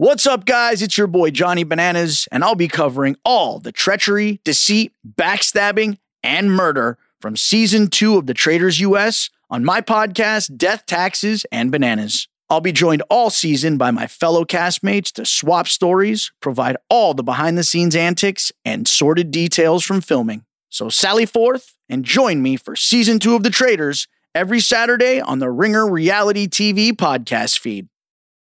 What's up, guys? It's your boy Johnny Bananas, and I'll be covering all the treachery, deceit, backstabbing, and murder from season two of The Traitors US on my podcast, Death, Taxes, and Bananas. I'll be joined all season by my fellow castmates to swap stories, provide all the behind the scenes antics, and sordid details from filming. So sally forth and join me for season two of The Traitors every Saturday on the Ringer Reality TV podcast feed.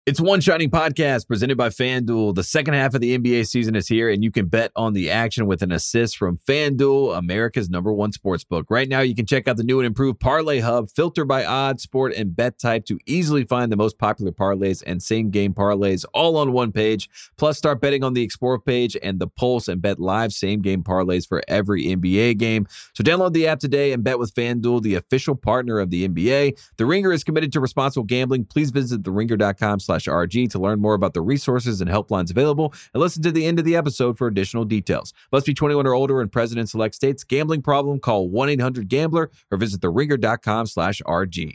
It's One Shining Podcast presented by FanDuel. The second half of the NBA season is here, and you can bet on the action with an assist from FanDuel, America's number one sports book. Right now, you can check out the new and improved Parlay Hub, filter by odds, sport, and bet type to easily find the most popular parlays and same game parlays all on one page. Plus, start betting on the Explore page and the Pulse and bet live same game parlays for every NBA game. So, download the app today and bet with FanDuel, the official partner of the NBA. The Ringer is committed to responsible gambling. Please visit theringer.com slash RG to learn more about the resources and helplines available and listen to the end of the episode for additional details. Must be 21 or older and present in select states. Gambling problem, call 1-800-GAMBLER or visit theringer.com slash RG.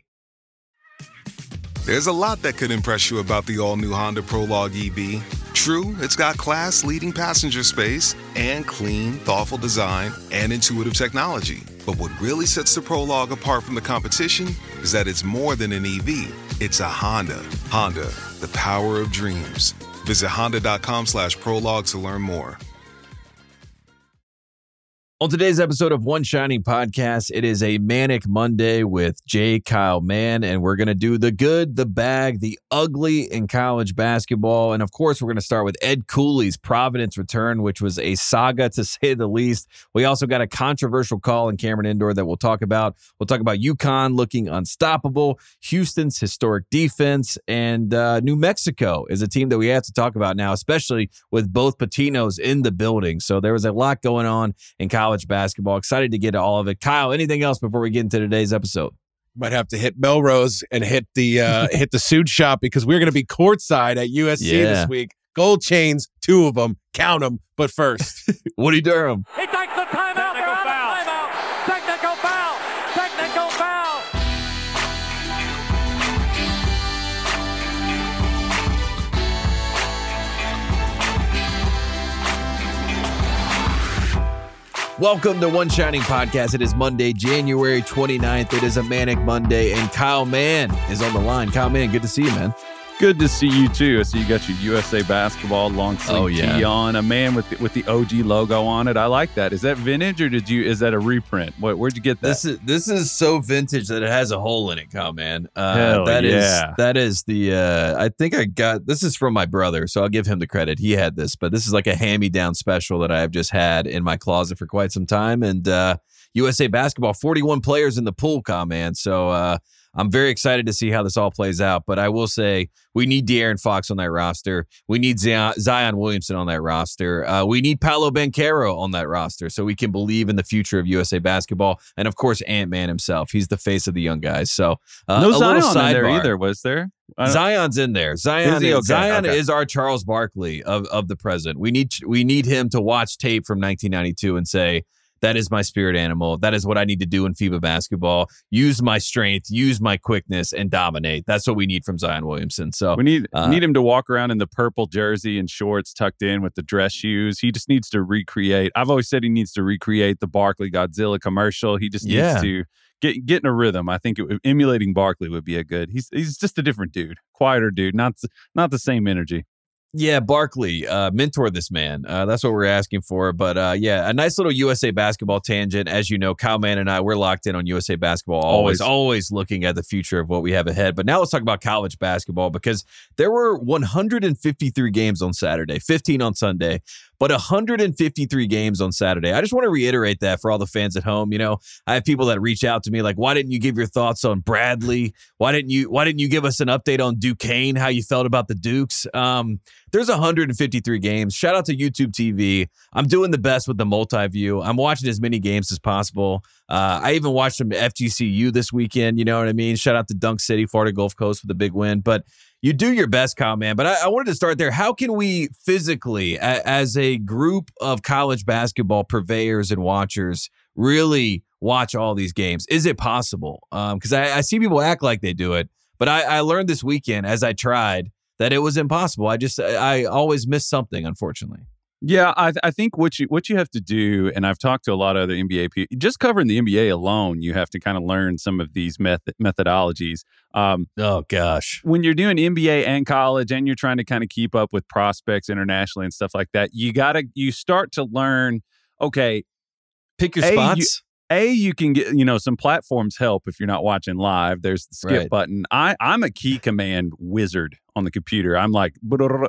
There's a lot that could impress you about the all-new Honda Prologue EV. True, it's got class-leading passenger space and clean, thoughtful design and intuitive technology. But what really sets the Prologue apart from the competition is that it's more than an EV. It's a Honda. Honda, the power of dreams. Visit honda.com slash prologue to learn more. On today's episode of One Shining Podcast, it is a manic Monday with J. Kyle Mann, and we're going to do the good, the bad, the ugly in college basketball. And of course, we're going to start with Ed Cooley's Providence return, which was a saga to say the least. We also got a controversial call in Cameron Indoor that we'll talk about. We'll talk about UConn looking unstoppable, Houston's historic defense, and uh, New Mexico is a team that we have to talk about now, especially with both Pitinos in the building. So there was a lot going on in college college basketball. Excited to get to all of it. Kyle, anything else before we get into today's episode? Might have to hit Melrose and hit the uh, hit the suit shop because we're going to be courtside at USC yeah. this week. Gold chains, two of them, count them. But first, Woody Durham. He takes the timeout. Timeout. Welcome to One Shining Podcast. It is Monday, January 29th. It is a manic Monday, and Kyle Mann is on the line. Kyle Mann, good to see you, man. Good to see you too. I see you got your USA basketball long sleeve oh, yeah. tee on. A man with the, with the OG logo on it. I like that. Is that vintage or did you? Is that a reprint? What, where'd you get that? This is this is so vintage that it has a hole in it, Kyle man. Uh, Hell that yeah. is that is the. Uh, I think I got this is from my brother, so I'll give him the credit. He had this, but this is like a hand me down special that I have just had in my closet for quite some time. And uh, USA basketball, forty one players in the pool, Kyle man. So. Uh, I'm very excited to see how this all plays out. But I will say we need De'Aaron Fox on that roster. We need Zion Williamson on that roster. Uh, we need Paolo Banchero on that roster so we can believe in the future of USA basketball. And of course, Ant Man himself. He's the face of the young guys. So uh, no Zion in there either, was there? Zion's in there. Zion, is, okay? Zion okay. is our Charles Barkley of, of the present. We need we need him to watch tape from 1992 and say that is my spirit animal. That is what I need to do in FIBA basketball. Use my strength, use my quickness, and dominate. That's what we need from Zion Williamson. So we need uh, need him to walk around in the purple jersey and shorts tucked in with the dress shoes. He just needs to recreate. I've always said he needs to recreate the Barkley Godzilla commercial. He just needs yeah. to get get in a rhythm. I think it, emulating Barkley would be a good. He's he's just a different dude, quieter dude, not not the same energy. Yeah, Barkley, uh, mentor this man. Uh, that's what we're asking for. But uh, yeah, a nice little USA basketball tangent. As you know, Kyle Mann and I, we're locked in on USA basketball, always, always, always looking at the future of what we have ahead. But now let's talk about college basketball because there were 153 games on Saturday, 15 on Sunday but 153 games on Saturday. I just want to reiterate that for all the fans at home. You know, I have people that reach out to me like, why didn't you give your thoughts on Bradley? Why didn't you why didn't you give us an update on Duquesne, how you felt about the Dukes? Um, there's 153 games. Shout out to YouTube TV. I'm doing the best with the multi-view. I'm watching as many games as possible. Uh, I even watched some FGCU this weekend. You know what I mean? Shout out to Dunk City, Florida Gulf Coast with a big win. But you do your best, Kyle, man. But I, I wanted to start there. How can we physically, a, as a group of college basketball purveyors and watchers, really watch all these games? Is it possible? Because um, I, I, see people act like they do it, but I, I learned this weekend as I tried that it was impossible. I just I always miss something, unfortunately. Yeah, I, I think what you what you have to do, and I've talked to a lot of other NBA people. Just covering the NBA alone, you have to kind of learn some of these method methodologies. Um, oh gosh, when you're doing NBA and college, and you're trying to kind of keep up with prospects internationally and stuff like that, you gotta you start to learn. Okay, pick your spots. A, you can get, you know, some platforms help if you're not watching live. There's the skip right. button. I, I'm a key command wizard on the computer. I'm like,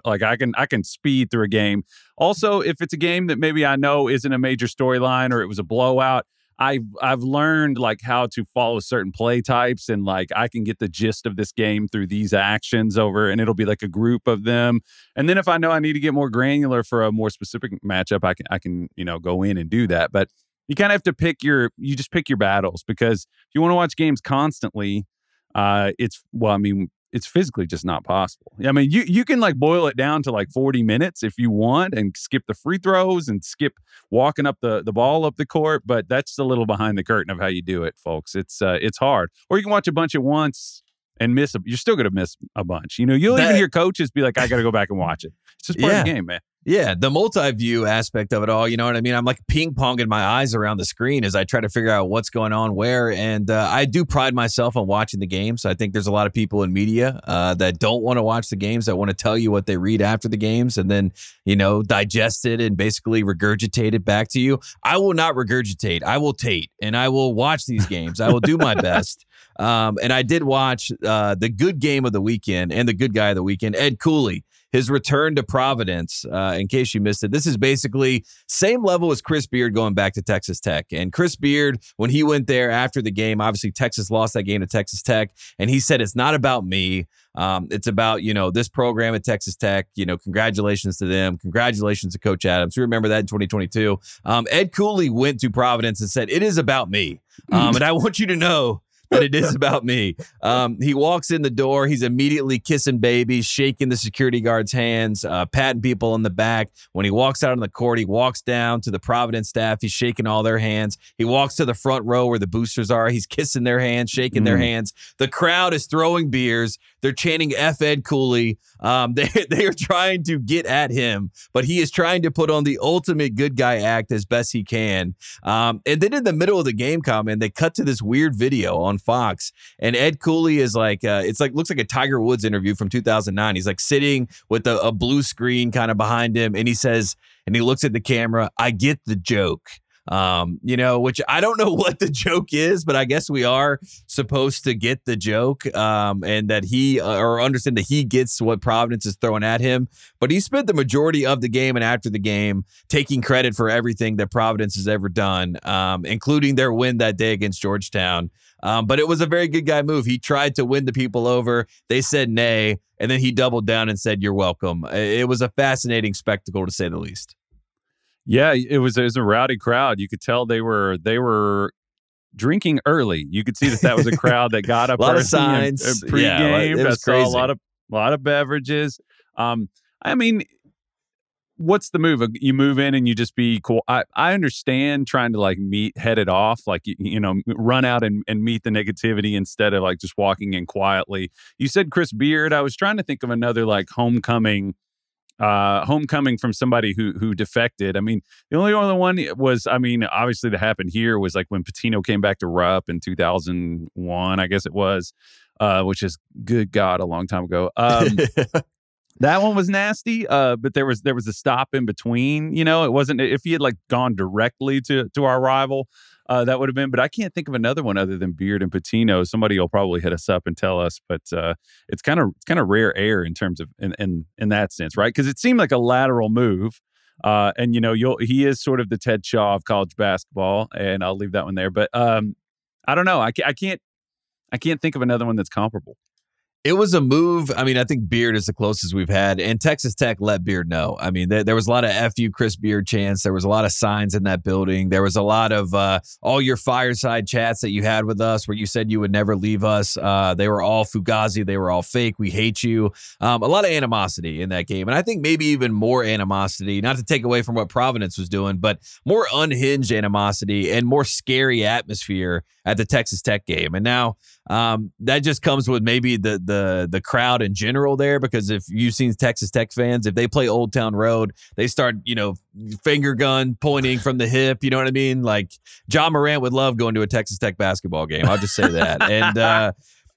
like I can, I can speed through a game. Also, if it's a game that maybe I know isn't a major storyline or it was a blowout, I've I've learned like how to follow certain play types and like I can get the gist of this game through these actions over and it'll be like a group of them. And then if I know I need to get more granular for a more specific matchup, I can I can, you know, go in and do that. But you kind of have to pick your you just pick your battles because if you want to watch games constantly uh it's well i mean it's physically just not possible. I mean you you can like boil it down to like 40 minutes if you want and skip the free throws and skip walking up the the ball up the court but that's a little behind the curtain of how you do it folks. It's uh it's hard. Or you can watch a bunch at once and miss a, you're still going to miss a bunch you know? You'll that, even hear coaches be like i got to go back and watch it. It's just part yeah. of the game man yeah, the multi-view aspect of it all, you know what I mean? I'm like ping-ponging my eyes around the screen as I try to figure out what's going on where. And uh, I do pride myself on watching the games. I think there's a lot of people in media uh, that don't want to watch the games, that want to tell you what they read after the games and then, you know, digest it and basically regurgitate it back to you. I will not regurgitate. I will tate and I will watch these games. I will do my best. Um, and I did watch uh, the good game of the weekend and the good guy of the weekend, Ed Cooley his return to Providence. Uh, in case you missed it, this is basically same level as Chris Beard going back to Texas Tech. And Chris Beard, when he went there after the game, obviously Texas lost that game to Texas Tech, and he said it's not about me. Um, it's about you know this program at Texas Tech. You know, congratulations to them. Congratulations to Coach Adams. We remember that in 2022. Um, Ed Cooley went to Providence and said it is about me. Um, and I want you to know but it is about me. Um, he walks in the door. He's immediately kissing babies, shaking the security guard's hands, uh, patting people on the back. When he walks out on the court, he walks down to the Providence staff. He's shaking all their hands. He walks to the front row where the boosters are. He's kissing their hands, shaking mm. their hands. The crowd is throwing beers. They're chanting F Ed Cooley. Um, they, they are trying to get at him, but he is trying to put on the ultimate good guy act as best he can. Um, and then in the middle of the game, comment, they cut to this weird video on Fox, and Ed Cooley is like, uh, it's like looks like a Tiger Woods interview from 2009. He's like sitting with a, a blue screen kind of behind him, and he says, and he looks at the camera, I get the joke um, you know, which I don't know what the joke is, but I guess we are supposed to get the joke, um, and that he uh, or understand that he gets what Providence is throwing at him. But he spent the majority of the game and after the game taking credit for everything that Providence has ever done, um, including their win that day against Georgetown. Um, but it was a very good guy move. He tried to win the people over. They said nay, and then he doubled down and said, "You're welcome." It was a fascinating spectacle to say the least. Yeah, it was it was a rowdy crowd. You could tell they were they were drinking early. You could see that that was a crowd that got up a lot of signs and, pregame. Yeah, it was crazy. a lot of a lot of beverages. Um, I mean, what's the move? You move in and you just be cool. I, I understand trying to like meet, head it off, like, you, you know, run out and, and meet the negativity instead of like just walking in quietly. You said Chris Beard. I was trying to think of another like homecoming uh, homecoming from somebody who who defected. I mean, the only other one was, I mean, obviously that happened here was like when Pitino came back to Rupp in 2001, I guess it was, uh, which is good God, a long time ago. Um, that one was nasty, uh, but there was there was a stop in between. You know, it wasn't if he had like gone directly to to our rival uh, that would have been. But I can't think of another one other than Beard and Pitino. Somebody will probably hit us up and tell us. But uh, it's kind of it's kind of rare air in terms of in in, in that sense, right? Because it seemed like a lateral move. Uh, and you know, you'll he is sort of the Ted Shaw of college basketball, and I'll leave that one there. But um, I don't know. I, I can't I can't think of another one that's comparable. It was a move. I mean, I think Beard is the closest we've had, and Texas Tech let Beard know. I mean, there, there was a lot of "fu Chris Beard" chants. There was a lot of signs in that building. There was a lot of uh, all your fireside chats that you had with us, where you said you would never leave us. Uh, they were all fugazi. They were all fake. We hate you. Um, a lot of animosity in that game, and I think maybe even more animosity. Not to take away from what Providence was doing, but more unhinged animosity and more scary atmosphere at the Texas Tech game. And now um, that just comes with maybe the the the the crowd in general there because if you've seen Texas Tech fans, if they play Old Town Road, they start you know finger gun pointing from the hip. You know what I mean? Like Ja Morant would love going to a Texas Tech basketball game. I'll just say that. and uh,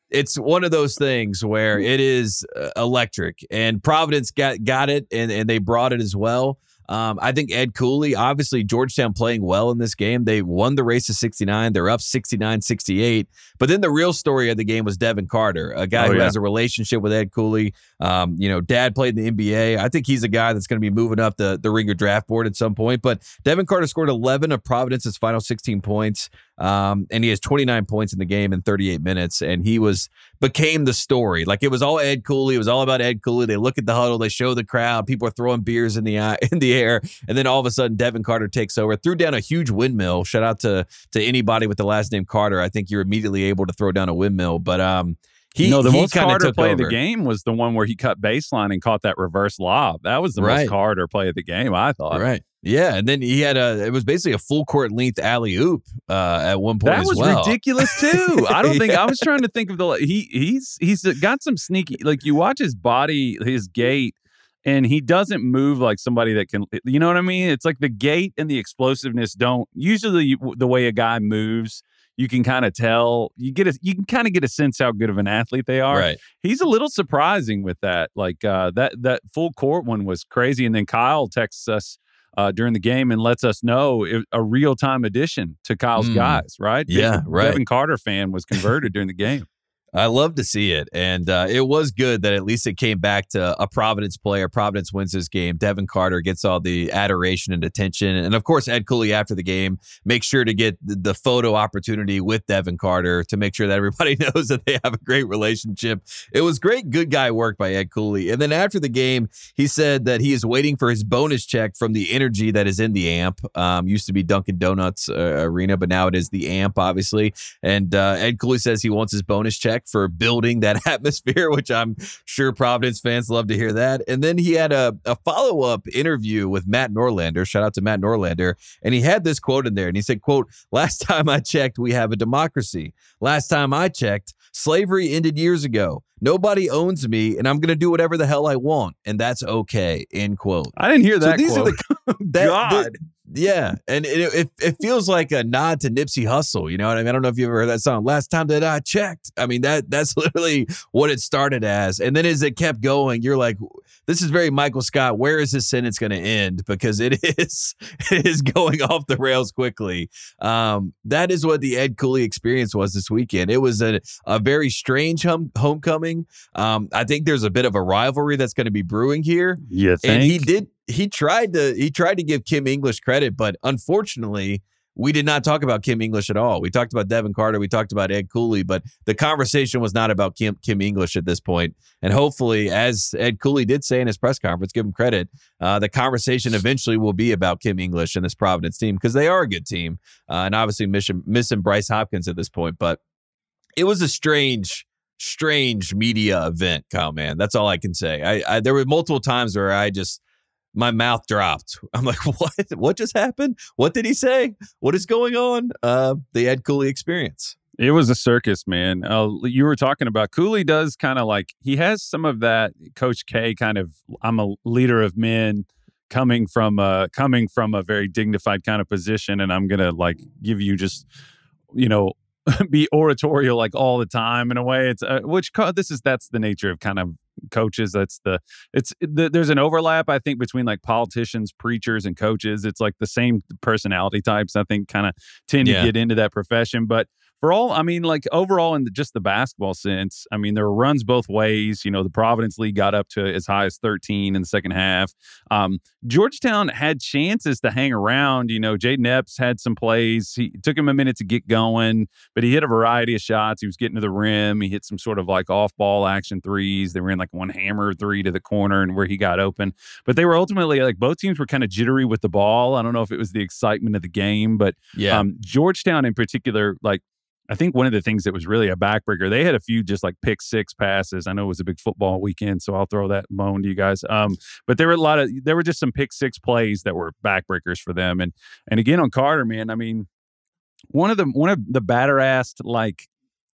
it's one of those things where it is uh, electric, and Providence got got it, and and they brought it as well. Um, I think Ed Cooley, obviously Georgetown playing well in this game. They won the race to 69. They're up 69 68. But then the real story of the game was Devin Carter, a guy oh, who yeah. has a relationship with Ed Cooley. Um, you know, dad played in the NBA. I think he's a guy that's going to be moving up the, the ringer draft board at some point. But Devin Carter scored 11 of Providence's final 16 points. Um, and he has 29 points in the game in 38 minutes. And he was became the story. Like it was all Ed Cooley. It was all about Ed Cooley. They look at the huddle, they show the crowd, people are throwing beers in the eye, in the air, and then all of a sudden Devin Carter takes over, threw down a huge windmill. Shout out to to anybody with the last name Carter. I think you're immediately able to throw down a windmill. But um he, no, the he most Carter play over. of the game was the one where he cut baseline and caught that reverse lob. That was the right. most Carter play of the game, I thought. Right. Yeah, and then he had a it was basically a full court length alley oop uh, at one point. That was well. ridiculous too. I don't think I was trying to think of the he he's he's got some sneaky like you watch his body, his gait, and he doesn't move like somebody that can you know what I mean? It's like the gait and the explosiveness don't usually the way a guy moves you can kind of tell you get a you can kind of get a sense how good of an athlete they are. Right. He's a little surprising with that. Like uh, that that full court one was crazy. And then Kyle texts us uh, during the game and lets us know it, a real time addition to Kyle's mm. guys. Right. Yeah. Right. Devin Carter fan was converted during the game. I love to see it. And uh, it was good that at least it came back to a Providence player. Providence wins this game. Devin Carter gets all the adoration and attention. And of course, Ed Cooley after the game makes sure to get the photo opportunity with Devin Carter to make sure that everybody knows that they have a great relationship. It was great, good guy work by Ed Cooley. And then after the game, he said that he is waiting for his bonus check from the energy that is in the amp. Um, used to be Dunkin' Donuts uh, Arena, but now it is the amp, obviously. And uh, Ed Cooley says he wants his bonus check for building that atmosphere, which I'm sure Providence fans love to hear that. And then he had a, a follow up interview with Matt Norlander. Shout out to Matt Norlander. And he had this quote in there and he said, quote, last time I checked, we have a democracy. Last time I checked, slavery ended years ago. Nobody owns me, and I'm going to do whatever the hell I want, and that's okay. End quote. I didn't hear that. So these quote. are the that, God. Yeah, and it, it, it feels like a nod to Nipsey Hussle. You know what I mean? I don't know if you ever heard that song. Last time that I checked, I mean that that's literally what it started as, and then as it kept going, you're like, this is very Michael Scott. Where is this sentence going to end? Because it is it is going off the rails quickly. Um, that is what the Ed Cooley experience was this weekend. It was a a very strange hum- homecoming. Um, I think there's a bit of a rivalry that's going to be brewing here. Yeah, and he did he tried to he tried to give Kim English credit, but unfortunately, we did not talk about Kim English at all. We talked about Devin Carter, we talked about Ed Cooley, but the conversation was not about Kim Kim English at this point. And hopefully, as Ed Cooley did say in his press conference, give him credit, uh, the conversation eventually will be about Kim English and this Providence team because they are a good team, uh, and obviously missing missing Bryce Hopkins at this point. But it was a strange strange media event, Kyle. Man, that's all I can say. I, I there were multiple times where I just my mouth dropped. I'm like, what? What just happened? What did he say? What is going on? Uh, the Ed Cooley experience. It was a circus, man. Uh, you were talking about Cooley does kind of like he has some of that Coach K kind of. I'm a leader of men, coming from a coming from a very dignified kind of position, and I'm gonna like give you just, you know, be oratorial like all the time in a way. It's uh, which this is that's the nature of kind of coaches that's the it's the, there's an overlap i think between like politicians preachers and coaches it's like the same personality types i think kind of tend yeah. to get into that profession but for all, I mean, like overall in the, just the basketball sense, I mean, there were runs both ways. You know, the Providence League got up to as high as 13 in the second half. Um, Georgetown had chances to hang around. You know, Jayden Epps had some plays. He took him a minute to get going, but he hit a variety of shots. He was getting to the rim. He hit some sort of like off ball action threes. They ran like one hammer three to the corner and where he got open. But they were ultimately like both teams were kind of jittery with the ball. I don't know if it was the excitement of the game, but yeah. Um, Georgetown in particular, like I think one of the things that was really a backbreaker, they had a few just like pick six passes. I know it was a big football weekend, so I'll throw that bone to you guys. Um, but there were a lot of there were just some pick six plays that were backbreakers for them. And and again on Carter, man, I mean, one of the one of the batter assed like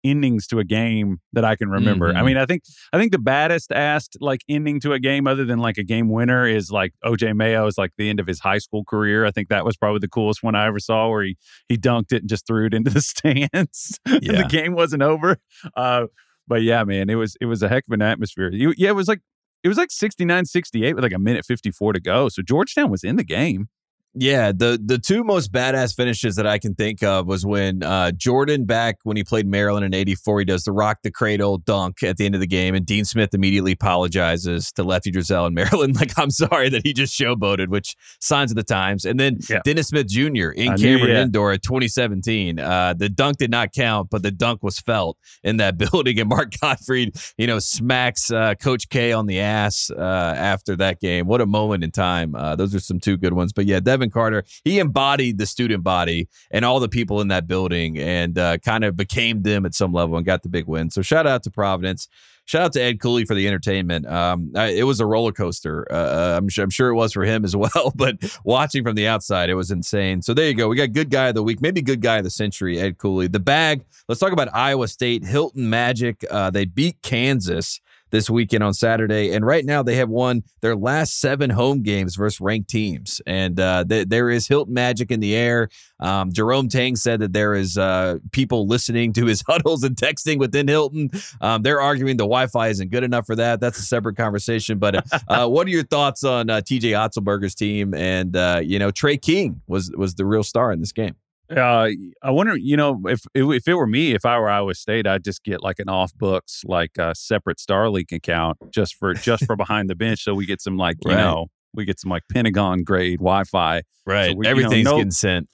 endings to a game that I can remember. Mm-hmm. I mean, I think I think the baddest asked like ending to a game other than like a game winner is like OJ Mayo is like the end of his high school career. I think that was probably the coolest one I ever saw where he he dunked it and just threw it into the stands. and Yeah. the game wasn't over. Uh but yeah, man, it was it was a heck of an atmosphere. You, yeah, it was like it was like 69 68 with like a minute 54 to go. So Georgetown was in the game. Yeah, the the two most badass finishes that I can think of was when uh, Jordan back when he played Maryland in '84, he does the rock the cradle dunk at the end of the game, and Dean Smith immediately apologizes to Lefty Driesell in Maryland, like I'm sorry that he just showboated, which signs of the times. And then Yeah. Dennis Smith Jr. in I knew, Cameron yeah. Indoor at 2017, uh, the dunk did not count, but the dunk was felt in that building, and Mark Gottfried, you know, smacks uh, Coach K on the ass uh, after that game. What a moment in time! Uh, those are some two good ones, but yeah, Devin Carter, he embodied the student body and all the people in that building, and uh, kind of became them at some level and got the big win. So shout out to Providence. Shout out to Ed Cooley for the entertainment. Um, I, it was a roller coaster. Uh, I'm, sure, I'm sure it was for him as well. But watching from the outside, it was insane. So there you go. We got good guy of the week, maybe good guy of the century, Ed Cooley. The bag. Let's talk about Iowa State. Hilton Magic. Uh, they beat Kansas this weekend on Saturday, and right now they have won their last seven home games versus ranked teams. And uh, th- there is Hilton Magic in the air. Um, Jerome Tang said that there is uh, people listening to his huddles and texting within Hilton. Um, they're arguing the Wi-Fi isn't good enough for that. That's a separate conversation. But uh, what are your thoughts on uh, TJ Otzelberger's team? And uh, you know, Tre King was was the real star in this game. Uh, I wonder, you know, if if it were me, if I were Iowa State, I'd just get like an off books, like a separate Starlink account just for just for behind the bench, so we get some like you Right. know we get some like Pentagon grade Wi-Fi. Right, So we- you know, everything's no- getting sent.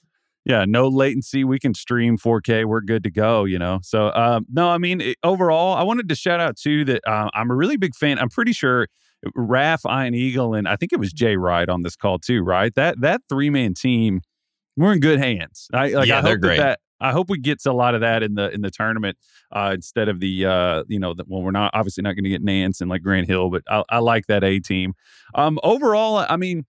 Yeah, no latency. We can stream 4K. We're good to go. You know. So um, no, I mean it, overall, I wanted to shout out too that uh, I'm a really big fan. I'm pretty sure. Raf, Iron Eagle, and I think it was Jay Wright on this call too, right? That that three man team, we're in good hands. I like. Yeah, I they're hope that great. that I hope we get a lot of that in the in the tournament uh, instead of the uh, you know the, well we're not obviously not going to get Nantz and like Grant Hill, but I, I like that A team. Um, overall, I mean,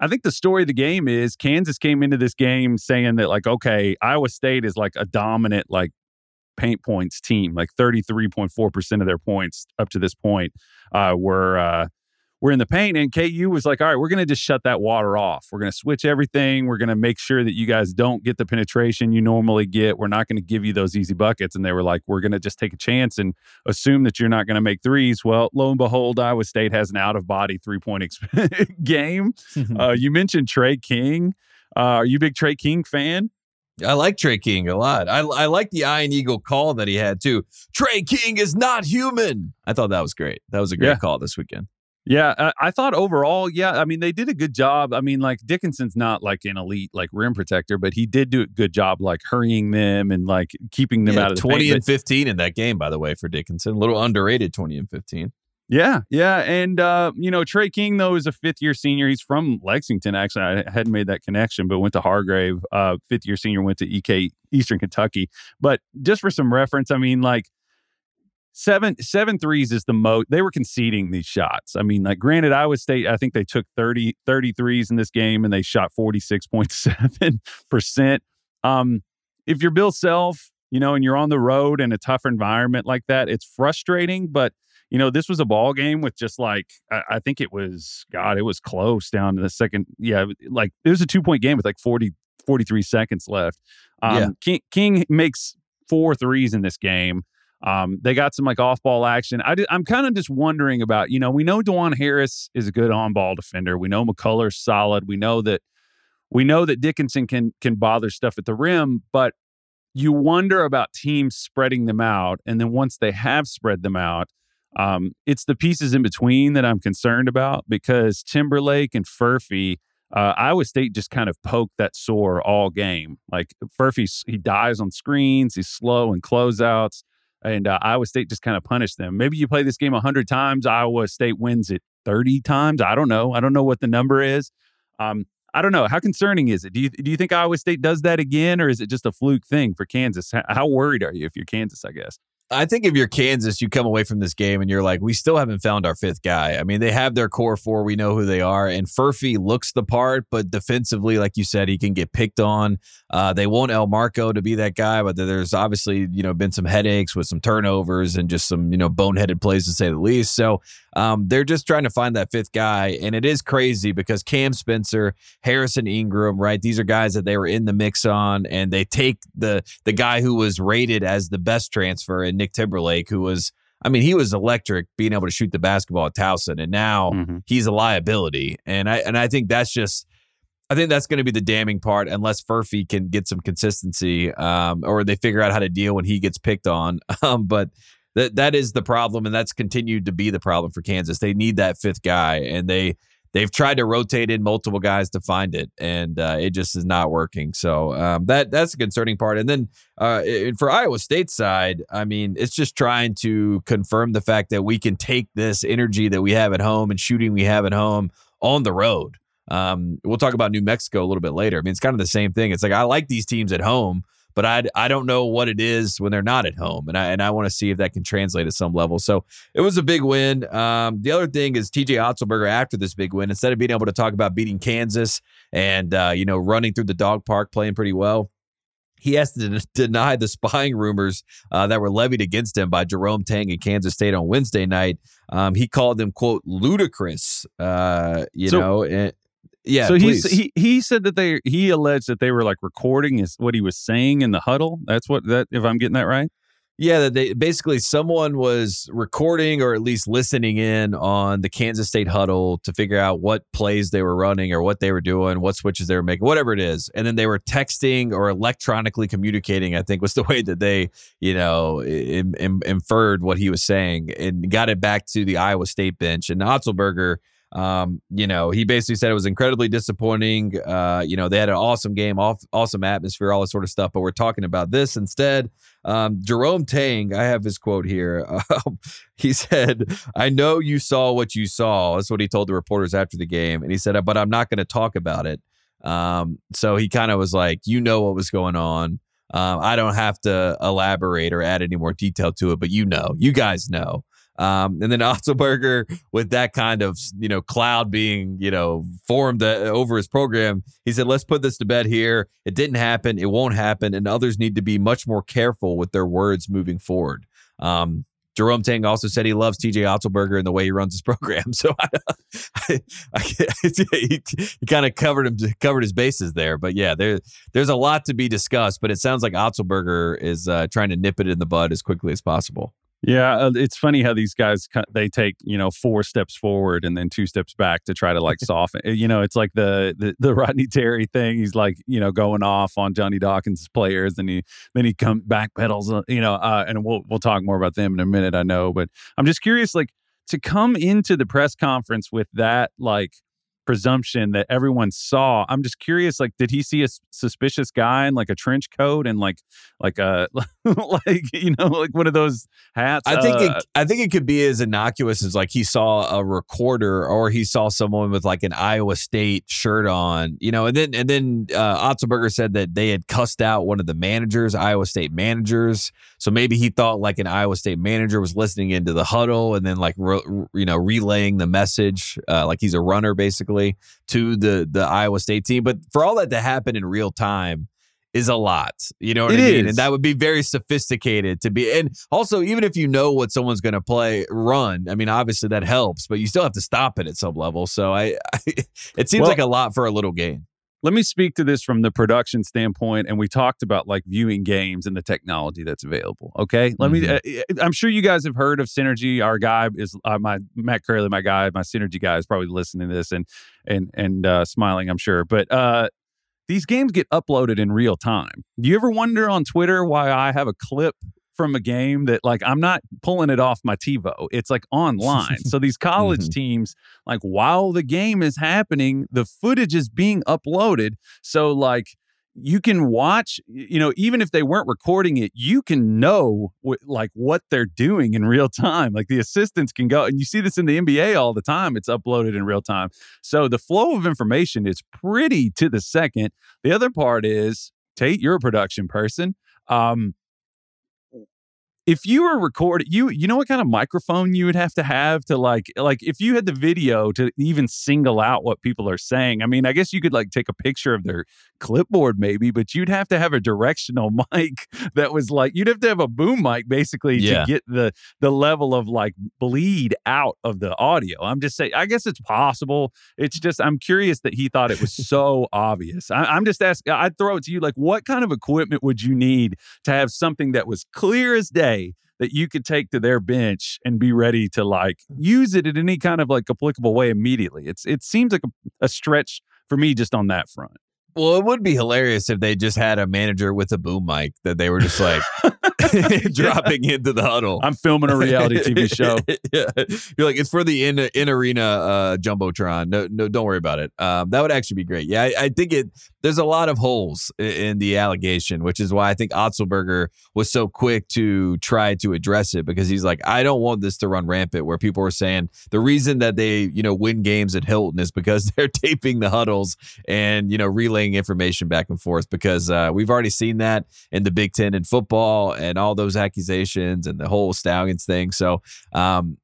I think the story of the game is Kansas came into this game saying that like okay, Iowa State is like a dominant like paint points team, like thirty three point four percent of their points up to this point uh, were. Were in the paint and KU was like, all right, we're going to just shut that water off. We're going to switch everything. We're going to make sure that you guys don't get the penetration you normally get. We're not going to give you those easy buckets. And they were like, we're going to just take a chance and assume that you're not going to make threes. Well, lo and behold, Iowa State has an out of body three point exp- game. Uh, you mentioned Tre King. Uh, are you a big Tre King fan? I like Tre King a lot. I, I like the Iron Eagle call that he had too. Tre King is not human. I thought that was great. That was a great Yeah. call this weekend. Yeah, I, I thought overall, yeah, I mean, they did a good job. I mean, like Dickinson's not like an elite like rim protector, but he did do a good job like hurrying them and like keeping them Yeah, out of the 20 paint. and 15 in that game, by the way, for Dickinson. A little underrated 20 and 15. Yeah, yeah, and uh, you know Tre King though is a fifth year senior. He's from Lexington. Actually, I hadn't made that connection, but went to Hargrave. Uh, fifth year senior went to EK Eastern Kentucky. But just for some reference, I mean, like seven seven threes is the most they were conceding these shots. I mean, like granted, Iowa State, I think they took 30, 30 threes in this game and they shot forty six point seven percent. Um, if you're Bill Self, you know, and you're on the road in a tough environment like that, it's frustrating, but you know, this was a ball game with just like I, I think it was God, it was close down to the second. Yeah, like it was a two point game with like 40, 43 seconds left. Um, Yeah. King, King makes four threes in this game. Um, they got some like off ball action. I am kind of just wondering about, you know, we know Dajuan Harris is a good on ball defender. We know McCullar's solid. We know that we know that Dickinson can can bother stuff at the rim, but you wonder about teams spreading them out. And then once they have spread them out, um, it's the pieces in between that I'm concerned about because Timberlake and Furphy, uh, Iowa State just kind of poked that sore all game. Like Furphy, he dies on screens, he's slow in closeouts, and uh, Iowa State just kind of punished them. Maybe you play this game 100 times, Iowa State wins it 30 times. I don't know. I don't know what the number is. Um, I don't know. How concerning is it? Do you do you think Iowa State does that again, or is it just a fluke thing for Kansas? How, how worried are you if you're Kansas? I guess. I think if you're Kansas, you come away from this game and you're like, we still haven't found our fifth guy. I mean, they have their core four. We know who they are. And Furphy looks the part, but defensively, like you said, he can get picked on. Uh, they want Elmarko to be that guy, but there's obviously, you know, been some headaches with some turnovers and just some, you know, boneheaded plays to say the least. So um, they're just trying to find that fifth guy. And it is crazy because Cam Spencer, Harrison Ingram, right? These are guys that they were in the mix on, and they take the the guy who was rated as the best transfer and Nick Timberlake, who was, I mean, he was electric being able to shoot the basketball at Towson, and now mm-hmm. he's a liability. And I and I think that's just, I think that's going to be the damning part, unless Furphy can get some consistency, um, or they figure out how to deal when he gets picked on. Um, but that that is the problem, and that's continued to be the problem for Kansas. They need that fifth guy, and they they've tried to rotate in multiple guys to find it, and uh, it just is not working. So um, that that's a concerning part. And then uh, for Iowa State side, I mean, it's just trying to confirm the fact that we can take this energy that we have at home and shooting we have at home on the road. Um, we'll talk about New Mexico a little bit later. I mean, it's kind of the same thing. It's like I like these teams at home, but I I don't know what it is when they're not at home, and I and I want to see if that can translate at some level. So it was a big win. Um, the other thing is TJ Otzelberger after this big win, instead of being able to talk about beating Kansas and uh, you know running through the dog park, playing pretty well. He has to deny the spying rumors uh, that were levied against him by Jerome Tang in Kansas State on Wednesday night. Um, he called them "quote ludicrous," uh, you so, know, and, yeah. So he he he said that they he alleged that they were like recording his what he was saying in the huddle. That's what that if I'm getting that right. Yeah, that they basically someone was recording or at least listening in on the Kansas State huddle to figure out what plays they were running or what they were doing, what switches they were making, whatever it is, and then they were texting or electronically communicating. I think was the way that they, you know, Im- Im- inferred what he was saying and got it back to the Iowa State bench. And Otzelberger um, you know, he basically said it was incredibly disappointing. Uh, you know, they had an awesome game, off, awesome atmosphere, all this sort of stuff. But we're talking about this instead. Um, Jerome Tang, I have his quote here. Um, he said, I know you saw what you saw. That's what he told the reporters after the game. And he said, but I'm not going to talk about it. Um, so he kind of was like, you know what was going on. Um, I don't have to elaborate or add any more detail to it, but you know, you guys know. Um, and then Otzelberger, with that kind of you know cloud being you know formed uh, over his program, he said, "Let's put this to bed here. It didn't happen. It won't happen, and others need to be much more careful with their words moving forward." Um, Jerome Tang also said he loves TJ Otzelberger and the way he runs his program. So I, I, I, he, kind of covered him covered his bases there. But yeah, there there's a lot to be discussed. But it sounds like Otzelberger is uh, trying to nip it in the bud as quickly as possible. Yeah, uh, it's funny how these guys they take you know four steps forward and then two steps back to try to like soften. Eh, you know, it's like the, the the Rodney Terry thing. He's like you know going off on Johnny Dawkins' players, and he then he come back pedals. Uh, you know, uh, and we'll we'll talk more about them in a minute. I know, but I'm just curious, like to come into the press conference with that like presumption that everyone saw. I'm just curious, like, did he see a suspicious guy in like a trench coat and like, like a, like you know, like one of those hats? I think uh, it, I think it could be as innocuous as like he saw a recorder or he saw someone with like an Iowa State shirt on, you know, and then and then uh, Otzelberger said that they had cussed out one of the managers, Iowa State managers. So maybe he thought like an Iowa State manager was listening into the huddle and then like re, you know relaying the message, uh, like he's a runner basically to the the Iowa State team. But for all that to happen in real time is a lot. You know what it I mean? Is. And that would be very sophisticated to be. And also, even if you know what someone's going to play, run. I mean, obviously that helps, but you still have to stop it at some level. So I, I it seems well, like a lot for a little game let me speak to this from the production standpoint and we talked about like viewing games and the technology that's available okay? Let mm-hmm. me uh, i'm sure you guys have heard of synergy. Our guy is uh, my matt curley my guy my synergy guy is probably listening to this and and and uh, smiling i'm sure. But uh these games get uploaded in real time. Do you ever wonder on twitter why i have a clip from a game that like I'm not pulling it off my TiVo. It's like online. so these college mm-hmm. teams, like while the game is happening, the footage is being uploaded. So like you can watch, you know, even if they weren't recording it, you can know what, like what they're doing in real time. Like the assistants can go, and you see this in the NBA all the time. It's uploaded in real time. So the flow of information is pretty to the second. The other part is, Tate, you're a production person. Um, if you were recording you you know what kind of microphone you would have to have to like like if you had the video to even single out what people are saying i mean i guess you could like take a picture of their clipboard maybe but you'd have to have a directional mic that was like you'd have to have a boom mic basically Yeah. to get the the level of like bleed out of the audio. I'm just saying i guess it's possible. It's just i'm curious that he thought it was so obvious. I, i'm just asking i'd throw it to you like what kind of equipment would you need to have something that was clear as day that you could take to their bench and be ready to like use it in any kind of like applicable way immediately. It's it seems like a, a stretch for me just on that front. Well, it would be hilarious if they just had a manager with a boom mic that they were just like dropping into the huddle. I'm filming a reality TV show. yeah. You're like, it's for the in in arena uh, jumbotron. No, no, don't worry about it. Um, that would actually be great. Yeah, I, I think it. There's a lot of holes in, in the allegation, which is why I think Otzelberger was so quick to try to address it because he's like, I don't want this to run rampant. Where people are saying the reason that they you know win games at Hilton is because they're taping the huddles and you know relaying information back and forth because uh, we've already seen that in the Big Ten in football and all those accusations and the whole Stalions thing. So um,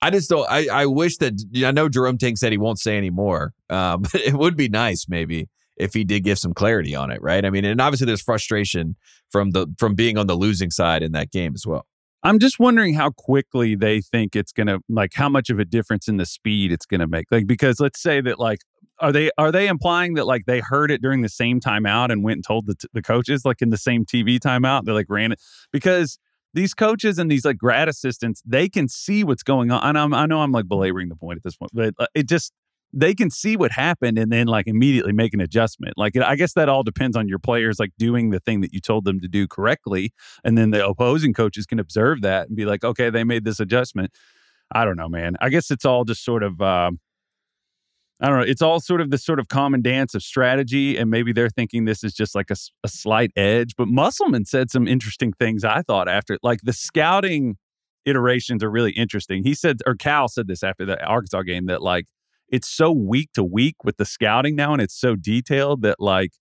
I just don't. I, I wish that I know Jerome Tink said he won't say anymore, uh, but it would be nice maybe if he did give some clarity on it, right? I mean, and obviously there's frustration from the from being on the losing side in that game as well. I'm just wondering how quickly they think it's gonna like how much of a difference in the speed it's gonna make. Like because let's say that like are they are they implying that like they heard it during the same timeout and went and told the t- the coaches like in the same TV timeout they like ran it because these coaches and these like grad assistants they can see what's going on and I'm, I know I'm like belaboring the point at this point but uh, it just they can see what happened and then like immediately make an adjustment like I guess that all depends on your players like doing the thing that you told them to do correctly and then the opposing coaches can observe that and be like okay they made this adjustment I don't know man I guess it's all just sort of um I don't know. It's all sort of this sort of common dance of strategy, and maybe they're thinking this is just like a slight edge. But Musselman said some interesting things. I thought after, like the scouting iterations are really interesting. He said, or Cal said this after the Arkansas game that like it's so week to week with the scouting now, and it's so detailed that like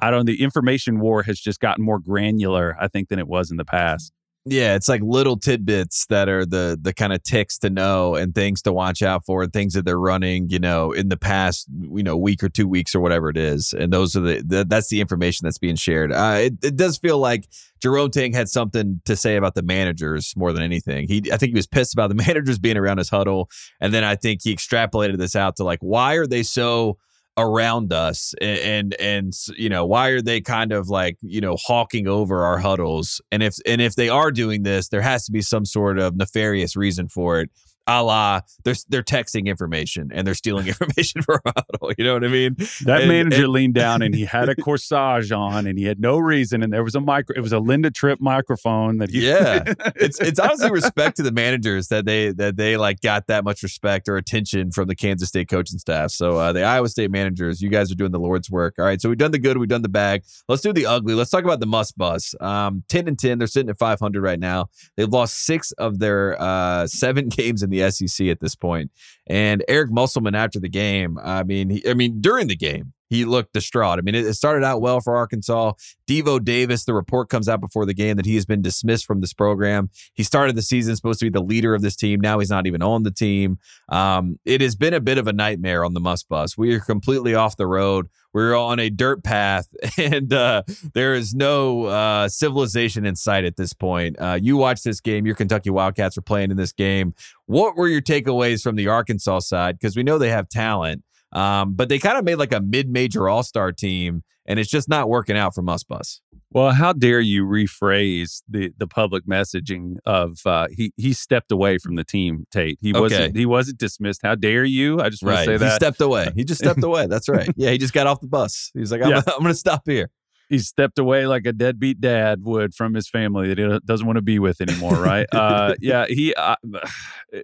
I don't. The information war has just gotten more granular, I think, than it was in the past. Yeah, it's like little tidbits that are the the kind of ticks to know and things to watch out for and things that they're running, you know, in the past, you know, week or two weeks or whatever it is. And those are the, the that's the information that's being shared. Uh, it, it does feel like Jerome Tang had something to say about the managers more than anything. He I think he was pissed about the managers being around his huddle, and then I think he extrapolated this out to like, why are they so around us and, and and you know why are they kind of like you know hawking over our huddles? And if and if they are doing this there has to be some sort of nefarious reason for it a la they're they're texting information and they're stealing information from our huddle you know what i mean That And- manager and- leaned down and he had a corsage on and he had no reason and there was a micro it was a Linda Tripp microphone that he Yeah. it's it's honestly respect to the managers that they that they like got that much respect or attention from the Kansas State coaching staff. So uh, the Iowa State managers, you guys are doing the Lord's work. All right, so we've done the good, we've done the bad. Let's do the ugly. Let's talk about the Muss Bus. Um, ten and ten, they're sitting at five hundred right now. They've lost six of their uh, seven games in the SEC at this point. And Eric Musselman after the game, I mean, he, I mean during the game. He looked distraught. I mean, it started out well for Arkansas. Devo Davis, the report comes out before the game that he has been dismissed from this program. He started the season supposed to be the leader of this team. Now he's not even on the team. Um, it has been a bit of a nightmare on the Muss Bus. We are completely off the road. We're on a dirt path, and uh, there is no uh, civilization in sight at this point. Uh, you watch this game. Your Kentucky Wildcats are playing in this game. What were your takeaways from the Arkansas side? Because we know they have talent, um, but they kind of made like a mid-major All-Star team, and it's just not working out for Muss Bus. Well, how dare you rephrase the the public messaging of uh, he he stepped away from the team, Tate. He wasn't he wasn't dismissed. How dare you? I just want to Right. say He stepped away. He just stepped away. That's right. Yeah, he just got off the bus. He's like, I'm, Yeah. I'm going to stop here. he stepped away like a deadbeat dad would from his family that he doesn't want to be with anymore, right? uh, yeah, he uh,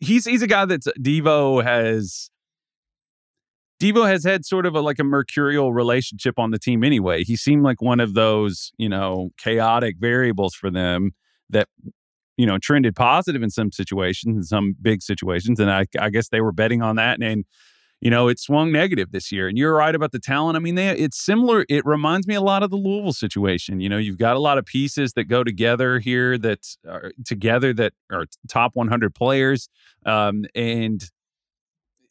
he's he's a guy that's Devo has Devo has had sort of a like a mercurial relationship on the team anyway. He seemed like one of those, you know, chaotic variables for them that you know trended positive in some situations in some big situations and I, I guess they were betting on that and, and you know, it swung negative this year. And you're right about the talent. I mean, they, it's similar. It reminds me a lot of the Louisville situation. You know, you've got a lot of pieces that go together here that are together that are top 100 players. Um, and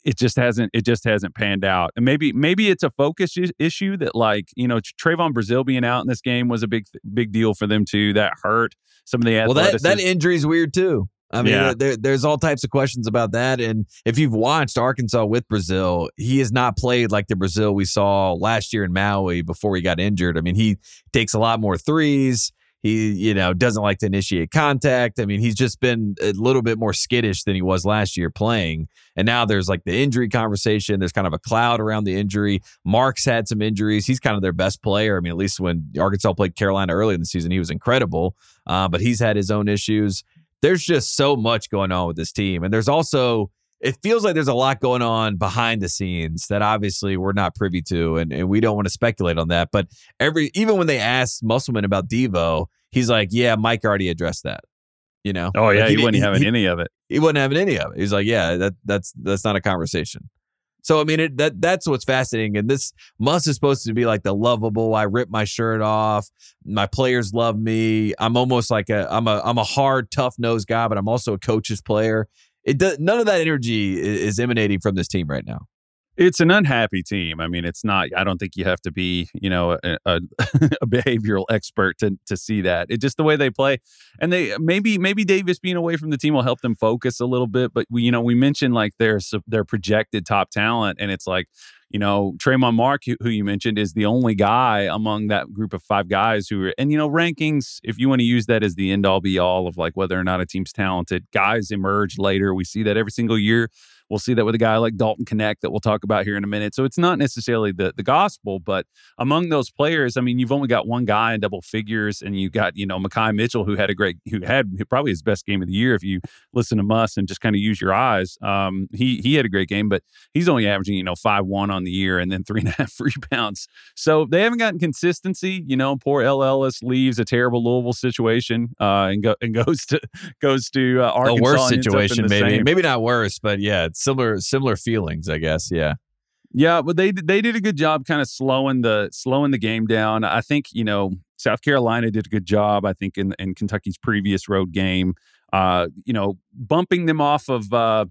it just hasn't it just hasn't panned out. And maybe maybe it's a focus issue that like you know Trevon Brazile being out in this game was a big big deal for them too. That hurt some of the well that that injury is weird too. I mean, yeah. Uh, there, there's all types of questions about that. And if you've watched Arkansas with Brazile, he has not played like the Brazile we saw last year in Maui before he got injured. I mean, he takes a lot more threes. He, you know, doesn't like to initiate contact. I mean, he's just been a little bit more skittish than he was last year playing. And now there's like the injury conversation. There's kind of a cloud around the injury. Mark's had some injuries. He's kind of their best player. I mean, at least when Arkansas played Carolina early in the season, he was incredible. Uh, but he's had his own issues. There's just so much going on with this team. And there's also, it feels like there's a lot going on behind the scenes that obviously we're not privy to and, and we don't want to speculate on that but every even when they asked musselman about devo he's like yeah mike already addressed that you know oh yeah like he, he, wasn't he, having he, any of it he wasn't having any of it he's like yeah that that's that's not a conversation so I mean, it, that that's what's fascinating. And this Muss is supposed to be like the lovable. I rip my shirt off. My players love me. I'm almost like a I'm a I'm a hard, tough nosed guy, but I'm also a coach's player it does none of that energy is emanating from this team right now. It's an unhappy team. I mean, it's not. I don't think you have to be, you know, a, a, a, behavioral expert to to see that. It's just the way they play, and they maybe maybe Davis being away from the team will help them focus a little bit. But we, you know, we mentioned like their their projected top talent, and it's like you know, Tramon Mark, who you mentioned, is the only guy among that group of five guys who are, and you know, rankings, if you want to use that as the end all be all of like whether or not a team's talented, guys emerge later. We see that every single year. We'll see that with a guy like Dalton Knecht that we'll talk about here in a minute. So it's not necessarily the the gospel, but among those players, I mean, you've only got one guy in double figures, and you got you know Makhi Mitchell who had a great who had probably his best game of the year if you listen to Muss and just kind of use your eyes. Um, he he had a great game, but he's only averaging you know five one on the year and then three and a half rebounds. So they haven't gotten consistency. You know, poor Ellis leaves a terrible Louisville situation uh, and go and goes to goes to uh, Arkansas. A worse situation, maybe same. maybe not worse, but yeah, similar similar feelings, I guess. Yeah. Yeah, but they they did a good job kind of slowing the slowing the game down. I think, you know, South Carolina did a good job, I think, in in Kentucky's previous road game. Uh, you know, bumping them off of uh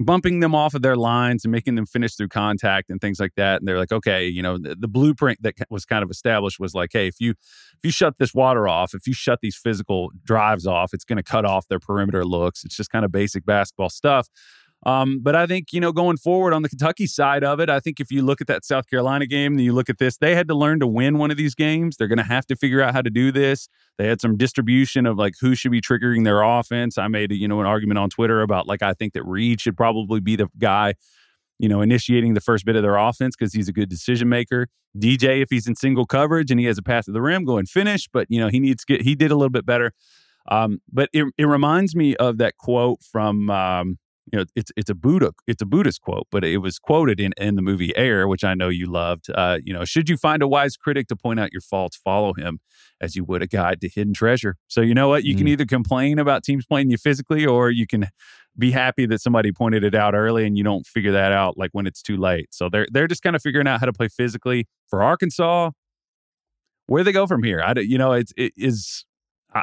bumping them off of their lines and making them finish through contact and things like that. And they're like, okay, you know, the, the, blueprint that was kind of established was like, hey, if you if you shut this water off, if you shut these physical drives off, it's going to cut off their perimeter looks. It's just kind of basic basketball stuff. Um, but I think, you know, going forward on the Kentucky side of it, I think if you look at that South Carolina game and you look at this, they had to learn to win one of these games. They're going to have to figure out how to do this. They had some distribution of like who should be triggering their offense. I made, you know, an argument on Twitter about like, I think that Reed should probably be the guy, you know, initiating the first bit of their offense because he's a good decision maker. DJ, if he's in single coverage and he has a path to the rim, go and finish. But, you know, he needs to get, he did a little bit better. Um, but it, it reminds me of that quote from, um, you know it's it's a buddha it's a buddhist quote but it was quoted in in the movie air which i know you loved. Uh, you know should you find a wise critic to point out your faults follow him as you would a guide to hidden treasure. So you know what? You mm. can either complain about teams playing you physically or you can be happy that somebody pointed it out early and you don't figure that out like when it's too late. So they're they're just kind of figuring out how to play physically for arkansas. Where do they go from here? I you know it's it is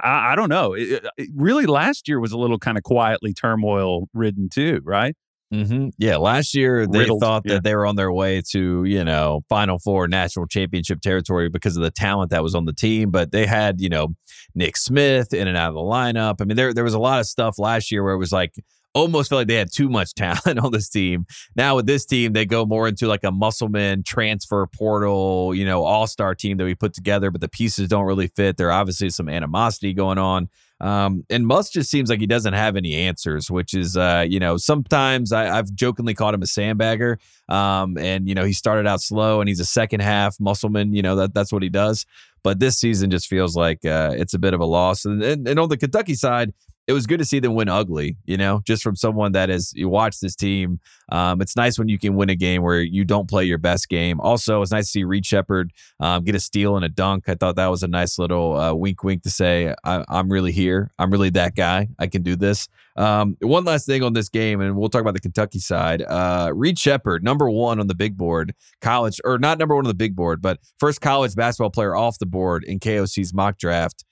I, I don't know. It, it really, last year was a little kind of quietly turmoil ridden too, right? Mm-hmm. Yeah, last year they Riddled, thought that yeah. they were on their way to you know Final Four, national championship territory because of the talent that was on the team. But they had you know Nick Smith in and out of the lineup. I mean, there there was a lot of stuff last year where it was like almost felt like they had too much talent on this team. Now with this team, they go more into like a Musselman transfer portal, you know, all star team that we put together, but the pieces don't really fit. There obviously some animosity going on. Um, and Muss just seems like he doesn't have any answers, which is, uh, you know, sometimes I, have jokingly called him a sandbagger. Um, and, you know, he started out slow and he's a second half Musselman. you know, that that's what he does. But this season just feels like uh, it's a bit of a loss. And, and, and on the Kentucky side, it was good to see them win ugly, you know, just from someone that you watch this team. Um, it's nice when you can win a game where you don't play your best game. Also, it's nice to see Reed Sheppard um, get a steal and a dunk. I thought that was a nice little uh, wink, wink to say, I- am really here. I'm really that guy. I can do this. Um, one last thing on this game, and we'll talk about the Kentucky side. Uh, Reed Sheppard, number one on the big board, college, or not number one on the big board, but first college basketball player off the board in KOC's mock draft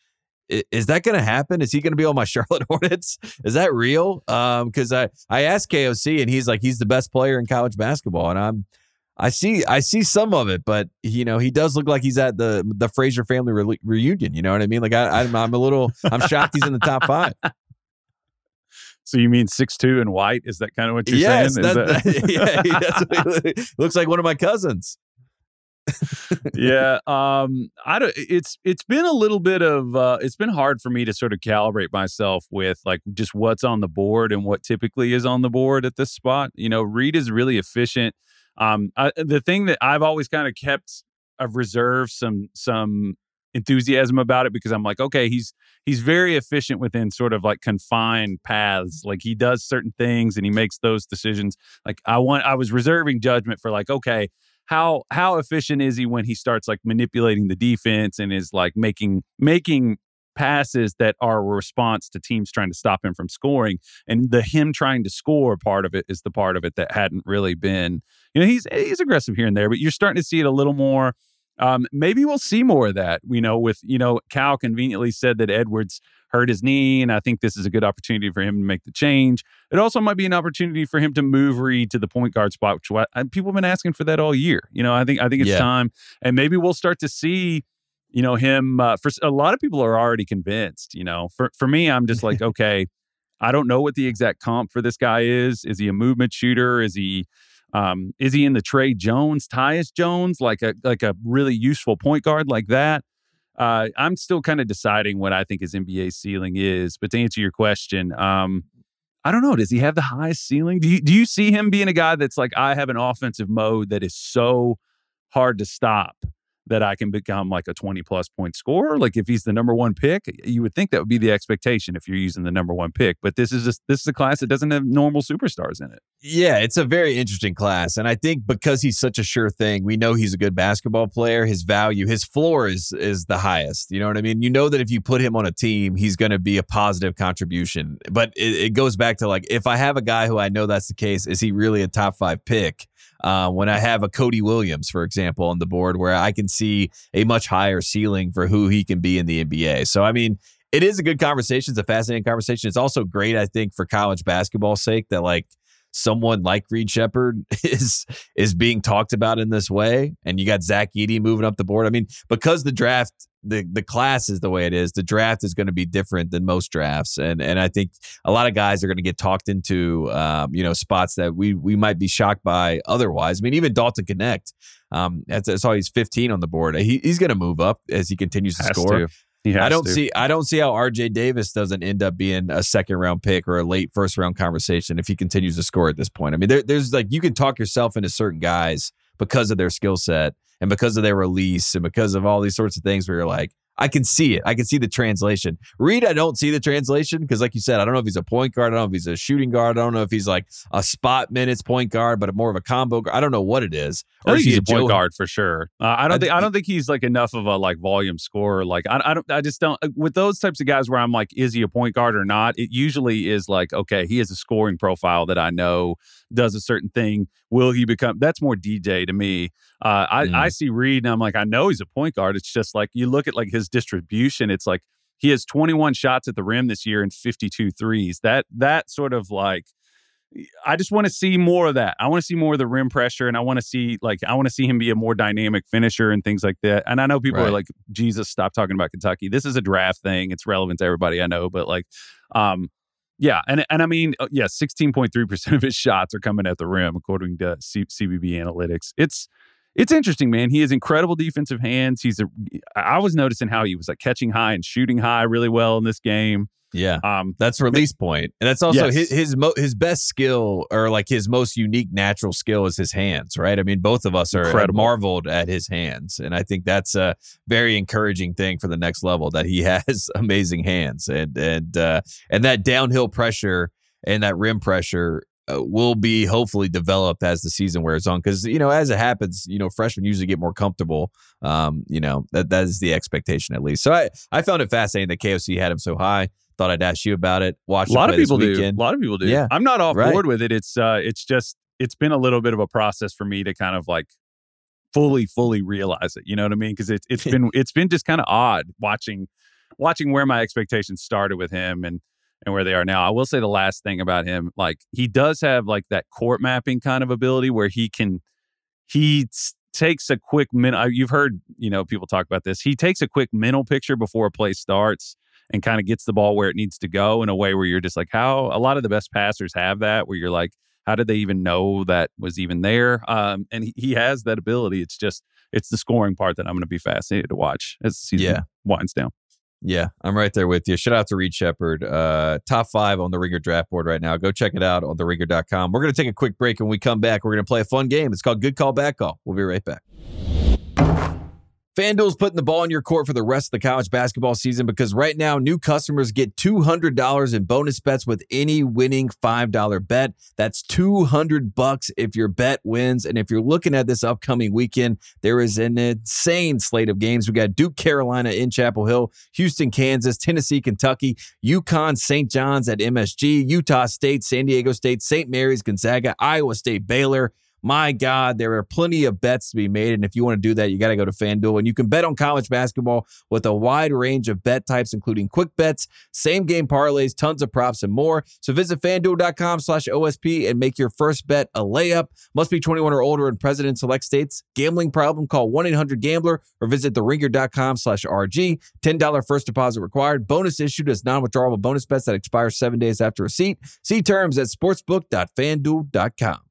is that going to happen? Is he going to be on my Charlotte Hornets? Is that real? Um, because I I asked KOC and he's like he's the best player in college basketball, and I'm I see I see some of it, but you know he does look like he's at the the Frazier family re- reunion. You know what I mean? Like I, I'm I'm a little I'm shocked he's in the top five. So you mean six two and white? Is that kind of what you're yes, saying? That, that, yeah, looks like one of my cousins yeah, um, I don't. It's it's been a little bit of uh, it's been hard for me to sort of calibrate myself with like just what's on the board and what typically is on the board at this spot. You know, Reed is really efficient. Um, I, the thing that I've always kind of kept of reserve some some enthusiasm about it because I'm like, okay, he's he's very efficient within sort of like confined paths. Like he does certain things and he makes those decisions. Like I want I was reserving judgment for like, okay, how how efficient is he when he starts like manipulating the defense and is like making making passes that are a response to teams trying to stop him from scoring? And the him trying to score part of it is the part of it that hadn't really been you know he's he's aggressive here and there but you're starting to see it a little more um, maybe we'll see more of that you know with you know cal conveniently said that edwards hurt his knee, and I think this is a good opportunity for him to make the change. It also might be an opportunity for him to move Reed to the point guard spot, which people have been asking for that all year. You know, I think I think it's yeah. time, and maybe we'll start to see. You know him. Uh, for a lot of people are already convinced. You know, for for me, I'm just like, okay, I don't know what the exact comp for this guy is. Is he a movement shooter? Is he um, is he in the Tre Jones, Tyus Jones, like a like a really useful point guard like that? uh, I'm still kind of deciding what I think his NBA ceiling is. But to answer your question, um, I don't know. Does he have the highest ceiling? Do you do you see him being a guy that's like I have an offensive mode that is so hard to stop that I can become like a 20 plus point scorer. Like if he's the number one pick, you would think that would be the expectation if you're using the number one pick. But this is just this is a class that doesn't have normal superstars in it. Yeah, it's a very interesting class. And I think because he's such a sure thing, we know he's a good basketball player. His value, his floor is is the highest. You know what I mean? You know that if you put him on a team, he's gonna be a positive contribution. But it, it goes back to like if I have a guy who I know that's the case, is he really a top five pick? Uh, when I have a Cody Williams, for example, on the board where I can see a much higher ceiling for who he can be in the NBA. So, I mean, it is a good conversation. It's a fascinating conversation. It's also great, I think, for college basketball's sake that like someone like Reed Sheppard is is being talked about in this way, and you got Zach Edey moving up the board. I mean, because the draft the the class is the way it is. The draft is going to be different than most drafts, and and I think a lot of guys are going to get talked into um, you know spots that we we might be shocked by otherwise. I mean, even Dalton Knecht, um, that's, that's all he's 15 on the board. He, he's going to move up as he continues to Has score. To. I don't to. see I don't see how RJ Davis doesn't end up being a second round pick or a late first round conversation if he continues to score at this point. I mean, there, there's like you can talk yourself into certain guys because of their skill set and because of their release and because of all these sorts of things where you're like, I can see it. I can see the translation. Reed, I don't see the translation because, like you said, I don't know if he's a point guard. I don't know if he's a shooting guard. I don't know if he's like a spot minutes point guard, but more of a combo. Guard. I don't know what it is. Or I think he's a point Joe- guard for sure. Uh, I don't I, think I don't think he's like enough of a like volume scorer. Like I, I don't. I just don't. Uh, with those types of guys, where I'm like, is he a point guard or not? It usually is like, okay, he has a scoring profile that I know does a certain thing. Will he become? That's more DJ to me. Uh, I mm. I see Reed and I'm like, I know he's a point guard. It's just like you look at like his distribution. It's like he has 21 shots at the rim this year and 52 threes. That that sort of like I just want to see more of that. I want to see more of the rim pressure, and I want to see like I want to see him be a more dynamic finisher and things like that. And I know people right. are like, "Jesus, stop talking about Kentucky." This is a draft thing; it's relevant to everybody I know. But like, um, yeah, and and I mean, uh, yeah, sixteen point three percent of his shots are coming at the rim, according to C- CBB analytics. It's it's interesting, man. He has incredible defensive hands. He's a. I was noticing how he was like catching high and shooting high really well in this game. Yeah, Um, that's release point, and that's also Yes. his his, mo- his best skill or like his most unique natural skill is his hands, right? I mean, both of us are Incredible. marveled at his hands, and I think that's a very encouraging thing for the next level that he has amazing hands, and and uh, and that downhill pressure and that rim pressure. Uh, will be hopefully developed as the season wears on because you know as it happens you know freshmen usually get more comfortable um you know that that is the expectation at least so i i found it fascinating that koc had him so high thought I'd ask you about it. Watch a lot of him play this people do. A lot of people do. Yeah. I'm not off Right. board with it. It's uh, it's just it's been a little bit of a process for me to kind of like fully, fully realize it. You know what I mean? Because it's it's been it's been just kind of odd watching watching where my expectations started with him and and where they are now. I will say the last thing about him, like he does have like that court mapping kind of ability where he can he takes a quick minute. You've heard you know people talk about this. He takes a quick mental picture before a play starts and kind of gets the ball where it needs to go in a way where you're just like how a lot of the best passers have that where you're like how did they even know that was even there um, and he, he has that ability it's just it's the scoring part that i'm going to be fascinated to watch as the season Yeah. winds down Yeah, I'm right there with you. Shout out to Reed Sheppard. Uh, top five on the Ringer draft board right now. Go check it out on theringer.com. We're going to take a quick break. and When we come back, we're going to play a fun game. It's called Good Call, Bad Call. We'll be right back. FanDuel's putting the ball in your court for the rest of the college basketball season because right now new customers get $200 in bonus bets with any winning $5 bet. That's 200 bucks if your bet wins. And if you're looking at this upcoming weekend, there is an insane slate of games. We got Duke, Carolina in Chapel Hill, Houston, Kansas, Tennessee, Kentucky, UConn, St. John's at MSG, Utah State, San Diego State, St. Mary's, Gonzaga, Iowa State, Baylor. My God, there are plenty of bets to be made. And if you want to do that, you got to go to FanDuel. And you can bet on college basketball with a wide range of bet types, including quick bets, same game parlays, tons of props, and more. So visit fanduel.com slash OSP and make your first bet a layup. Must be 21 or older and present in select states. Gambling problem, call 1 800 Gambler or visit theringer.com slash RG. $10 first deposit required. Bonus issued as non withdrawable bonus bets that expire seven days after receipt. See terms at sportsbook.fanduel.com.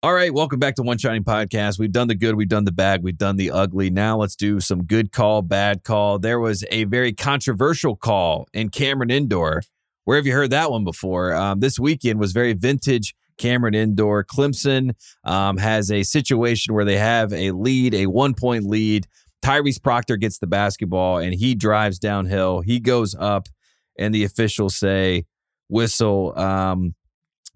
All right, welcome back to One Shining Podcast. We've done the good, we've done the bad, we've done the ugly. Now let's do some good call, bad call. There was a very controversial call in Cameron Indoor. Where have you heard that one before? Um, this weekend was very vintage Cameron Indoor. Clemson um, has a situation where they have a lead, a one point lead. Tyrese Proctor gets the basketball and he drives downhill. He goes up, and the officials say, whistle. Um,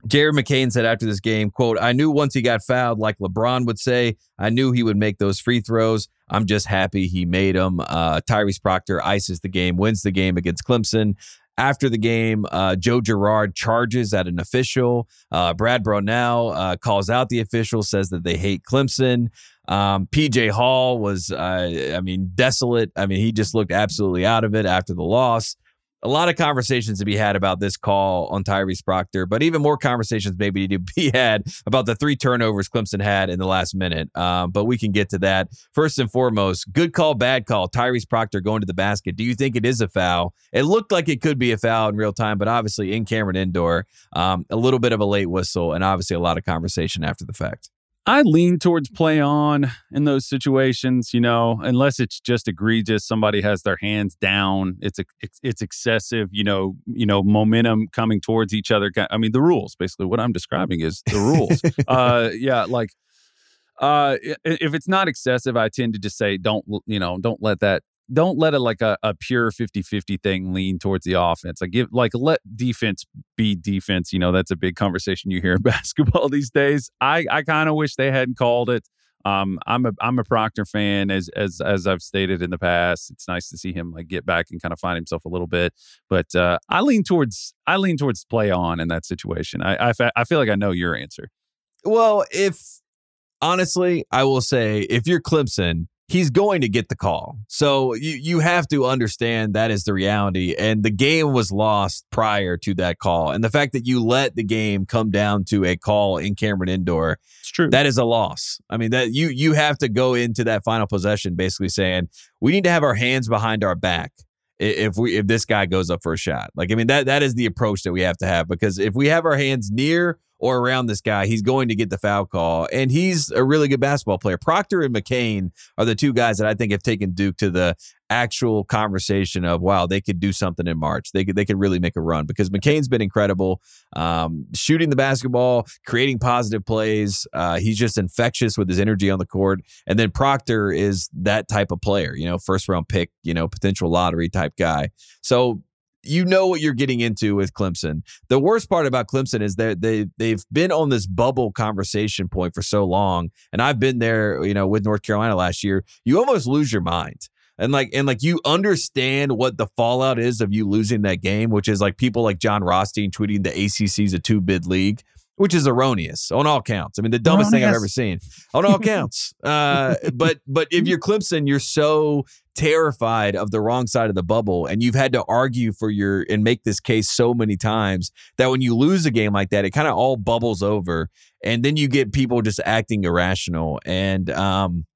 Jared McCain said after this game, quote, I knew once he got fouled, like LeBron would say, I knew he would make those free throws. I'm just happy he made them. Uh, Tyrese Proctor ices the game, wins the game against Clemson. After the game, uh, Joe Girard charges at an official. Uh, Brad Brownell uh, calls out the official, says that they hate Clemson. Um, PJ Hall was, uh, I mean, desolate. I mean, he just looked absolutely out of it after the loss a lot of conversations to be had about this call on Tyrese Proctor, but even more conversations maybe to be had about the three turnovers Clemson had in the last minute. Um, but we can get to that. First and foremost, good call, bad call. Tyrese Proctor going to the basket. Do you think it is a foul? It looked like it could be a foul in real time, but obviously in Cameron Indoor, um, a little bit of a late whistle and obviously a lot of conversation after the fact. I lean towards play on in those situations, you know, unless it's just egregious. Somebody has their hands down. It's a, it's, it's excessive, you know, you know, momentum coming towards each other. I mean, the rules basically. What I'm describing is the rules. uh, yeah, like uh, if it's not excessive, I tend to just say don't, you know, don't let that don't let it like a, a pure 50-50 thing lean towards the offense. Like give like let defense be defense. You know, that's a big conversation you hear in basketball these days. I, I kind of wish they hadn't called it. Um, I'm a I'm a Proctor fan as as as I've stated in the past. It's nice to see him like get back and kind of find himself a little bit. But uh, I lean towards I lean towards play on in that situation. I I, I feel like I know your answer. Well, if honestly, I will say if you're Clemson, he's going to get the call. So you you have to understand that is the reality. And the game was lost prior to that call. And the fact that you let the game come down to a call in Cameron Indoor, it's true. That is a loss. I mean that you you have to go into that final possession basically saying we need to have our hands behind our back if we if this guy goes up for a shot. Like I mean that that is the approach that we have to have because if we have our hands near or around this guy, he's going to get the foul call. And he's a really good basketball player. Proctor and McCain are the two guys that I think have taken Duke to the actual conversation of wow, they could do something in March. They could they could really make a run because McCain's been incredible, um, shooting the basketball, creating positive plays. Uh, he's just infectious with his energy on the court. And then Proctor is that type of player, you know, first round pick, you know, potential lottery type guy. So you know what you're getting into with Clemson. The worst part about Clemson is that they they've been on this bubble conversation point for so long, and I've been there, you know, with North Carolina last year. You almost lose your mind. And like and like you understand what the fallout is of you losing that game, which is like people like Jon Rothstein tweeting the ACC's a two bid league which is erroneous on all counts. I mean, the dumbest thing I've ever seen on all counts. Uh, but but if you're Clemson, you're so terrified of the wrong side of the bubble, and you've had to argue for your and make this case so many times that when you lose a game like that, it kind of all bubbles over, and then you get people just acting irrational. And um,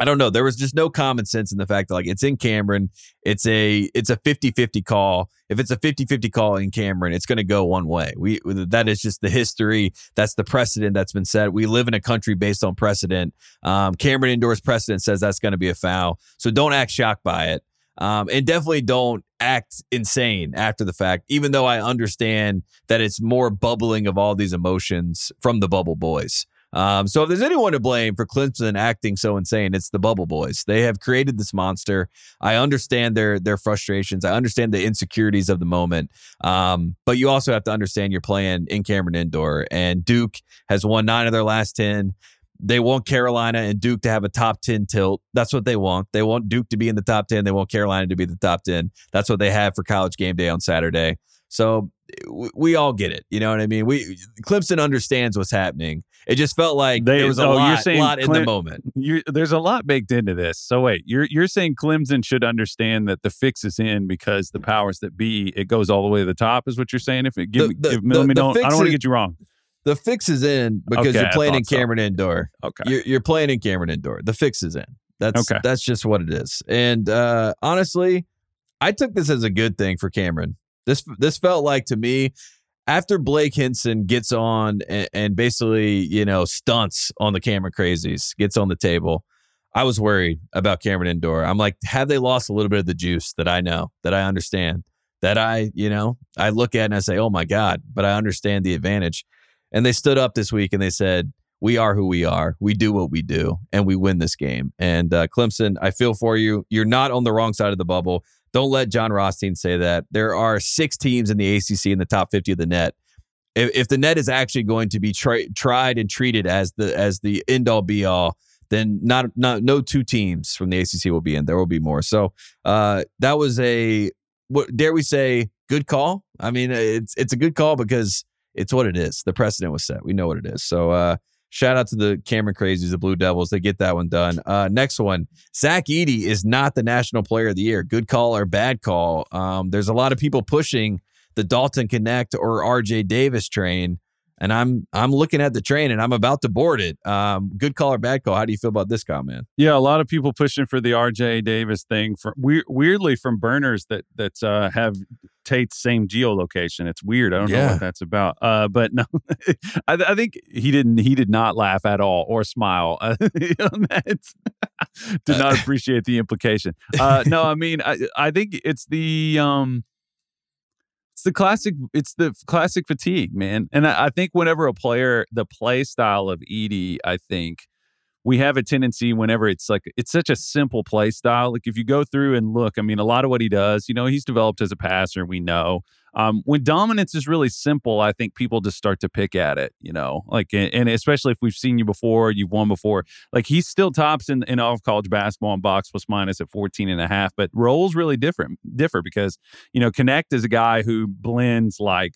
I don't know. There was just no common sense in the fact that like it's in Cameron. It's a it's a 50-50 call. If it's a 50-50 call in Cameron, it's going to go one way. We that is just the history. That's the precedent that's been set. We live in a country based on precedent. Um, Cameron indoors precedent says that's going to be a foul. So don't act shocked by it. Um, and definitely don't act insane after the fact, even though I understand that it's more bubbling of all these emotions from the bubble boys. Um, so if there's anyone to blame for Clemson acting so insane, it's the Bubble Boys. They have created this monster. I understand their their frustrations. I understand the insecurities of the moment. Um, but you also have to understand you're playing in Cameron Indoor, and Duke has won nine of their last ten. They want Carolina and Duke to have a top 10 tilt. That's what they want. They want Duke to be in the top 10. They want Carolina to be the top 10. That's what they have for college game day on Saturday. So we all get it. You know what I mean? We Clemson understands what's happening. It just felt like they, there was a oh, lot, lot in the moment. there's a lot baked into this. So wait, you're you're saying Clemson should understand that the fix is in because the powers that be it goes all the way to the top is what you're saying. If it give, the, the, me don't I don't want to get you wrong. The fix is in because okay, you're playing in Cameron so. Indoor. Okay, you're, you're playing in Cameron Indoor. The fix is in. That's okay. that's just what it is. And uh, honestly, I took this as a good thing for Cameron. This this felt like to me after Blake Hinson gets on and, and, basically, you know, stunts on the Cameron crazies, gets on the table, I was worried about Cameron Indoor. I'm like, have they lost a little bit of the juice that I know, that I understand, that I, you know, I look at and I say, oh my God, but I understand the advantage. And they stood up this week and they said, we are who we are. We do what we do, and we win this game. And uh, Clemson, I feel for you. You're not on the wrong side of the bubble. Don't let Jon Rothstein say that. There are six teams in the ACC in the top 50 of the net. If, if the net is actually going to be tri- tried and treated as the as the end all be all, then not not no two teams from the ACC will be in. There will be more. So uh, that was a what dare we say good call? I mean, it's it's a good call because it's what it is. The precedent was set. We know what it is. So uh, Shout out to the Cameron Crazies, the Blue Devils. They get that one done. Uh, next one, Zach Edey is not the National Player of the Year. Good call or bad call? Um, there's a lot of people pushing the Dalton Knecht or RJ Davis train, and I'm I'm looking at the train and I'm about to board it. Um, good call or bad call? How do you feel about this comment? Yeah, a lot of people pushing for the RJ Davis thing. For weirdly from burners that that uh, have Tate's same geolocation. It's weird. I don't know what that's about. Uh, but no, I, I think he didn't. He did not laugh at all or smile. Uh, did not appreciate the implication. Uh, no, I mean, I, I think it's the um, the classic. It's the classic fatigue, man. And I, I think whenever a player, the play style of Edey, I think we have a tendency whenever it's like it's such a simple play style. Like if you go through and look, I mean, a lot of what he does, you know, he's developed as a passer. We know um, when dominance is really simple. I think people just start to pick at it. You know, like and especially if we've seen you before, you've won before. Like he's still tops in, in all of college basketball and box plus minus at 14 and a half, but roles really different differ because you know Knecht is a guy who blends like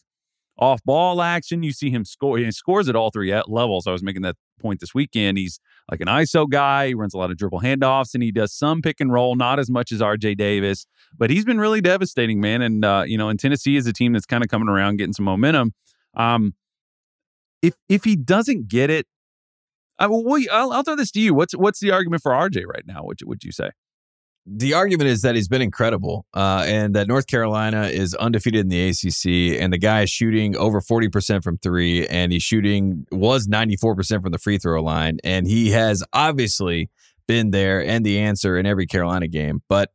off ball action. You see him score. He scores at all three levels. I was making that point this weekend. He's like an ISO guy. He runs a lot of dribble handoffs and he does some pick and roll, not as much as RJ Davis, but he's been really devastating, man. And, uh, you know, and Tennessee is a team that's kind of coming around, getting some momentum. Um, if, if he doesn't get it, I will, I'll, I'll throw this to you. What's, what's the argument for RJ right now? What would you say? The argument is that he's been incredible uh, and that North Carolina is undefeated in the ACC and the guy is shooting over 40% from three and he's shooting was 94% from the free throw line and he has obviously been there and the answer in every Carolina game. But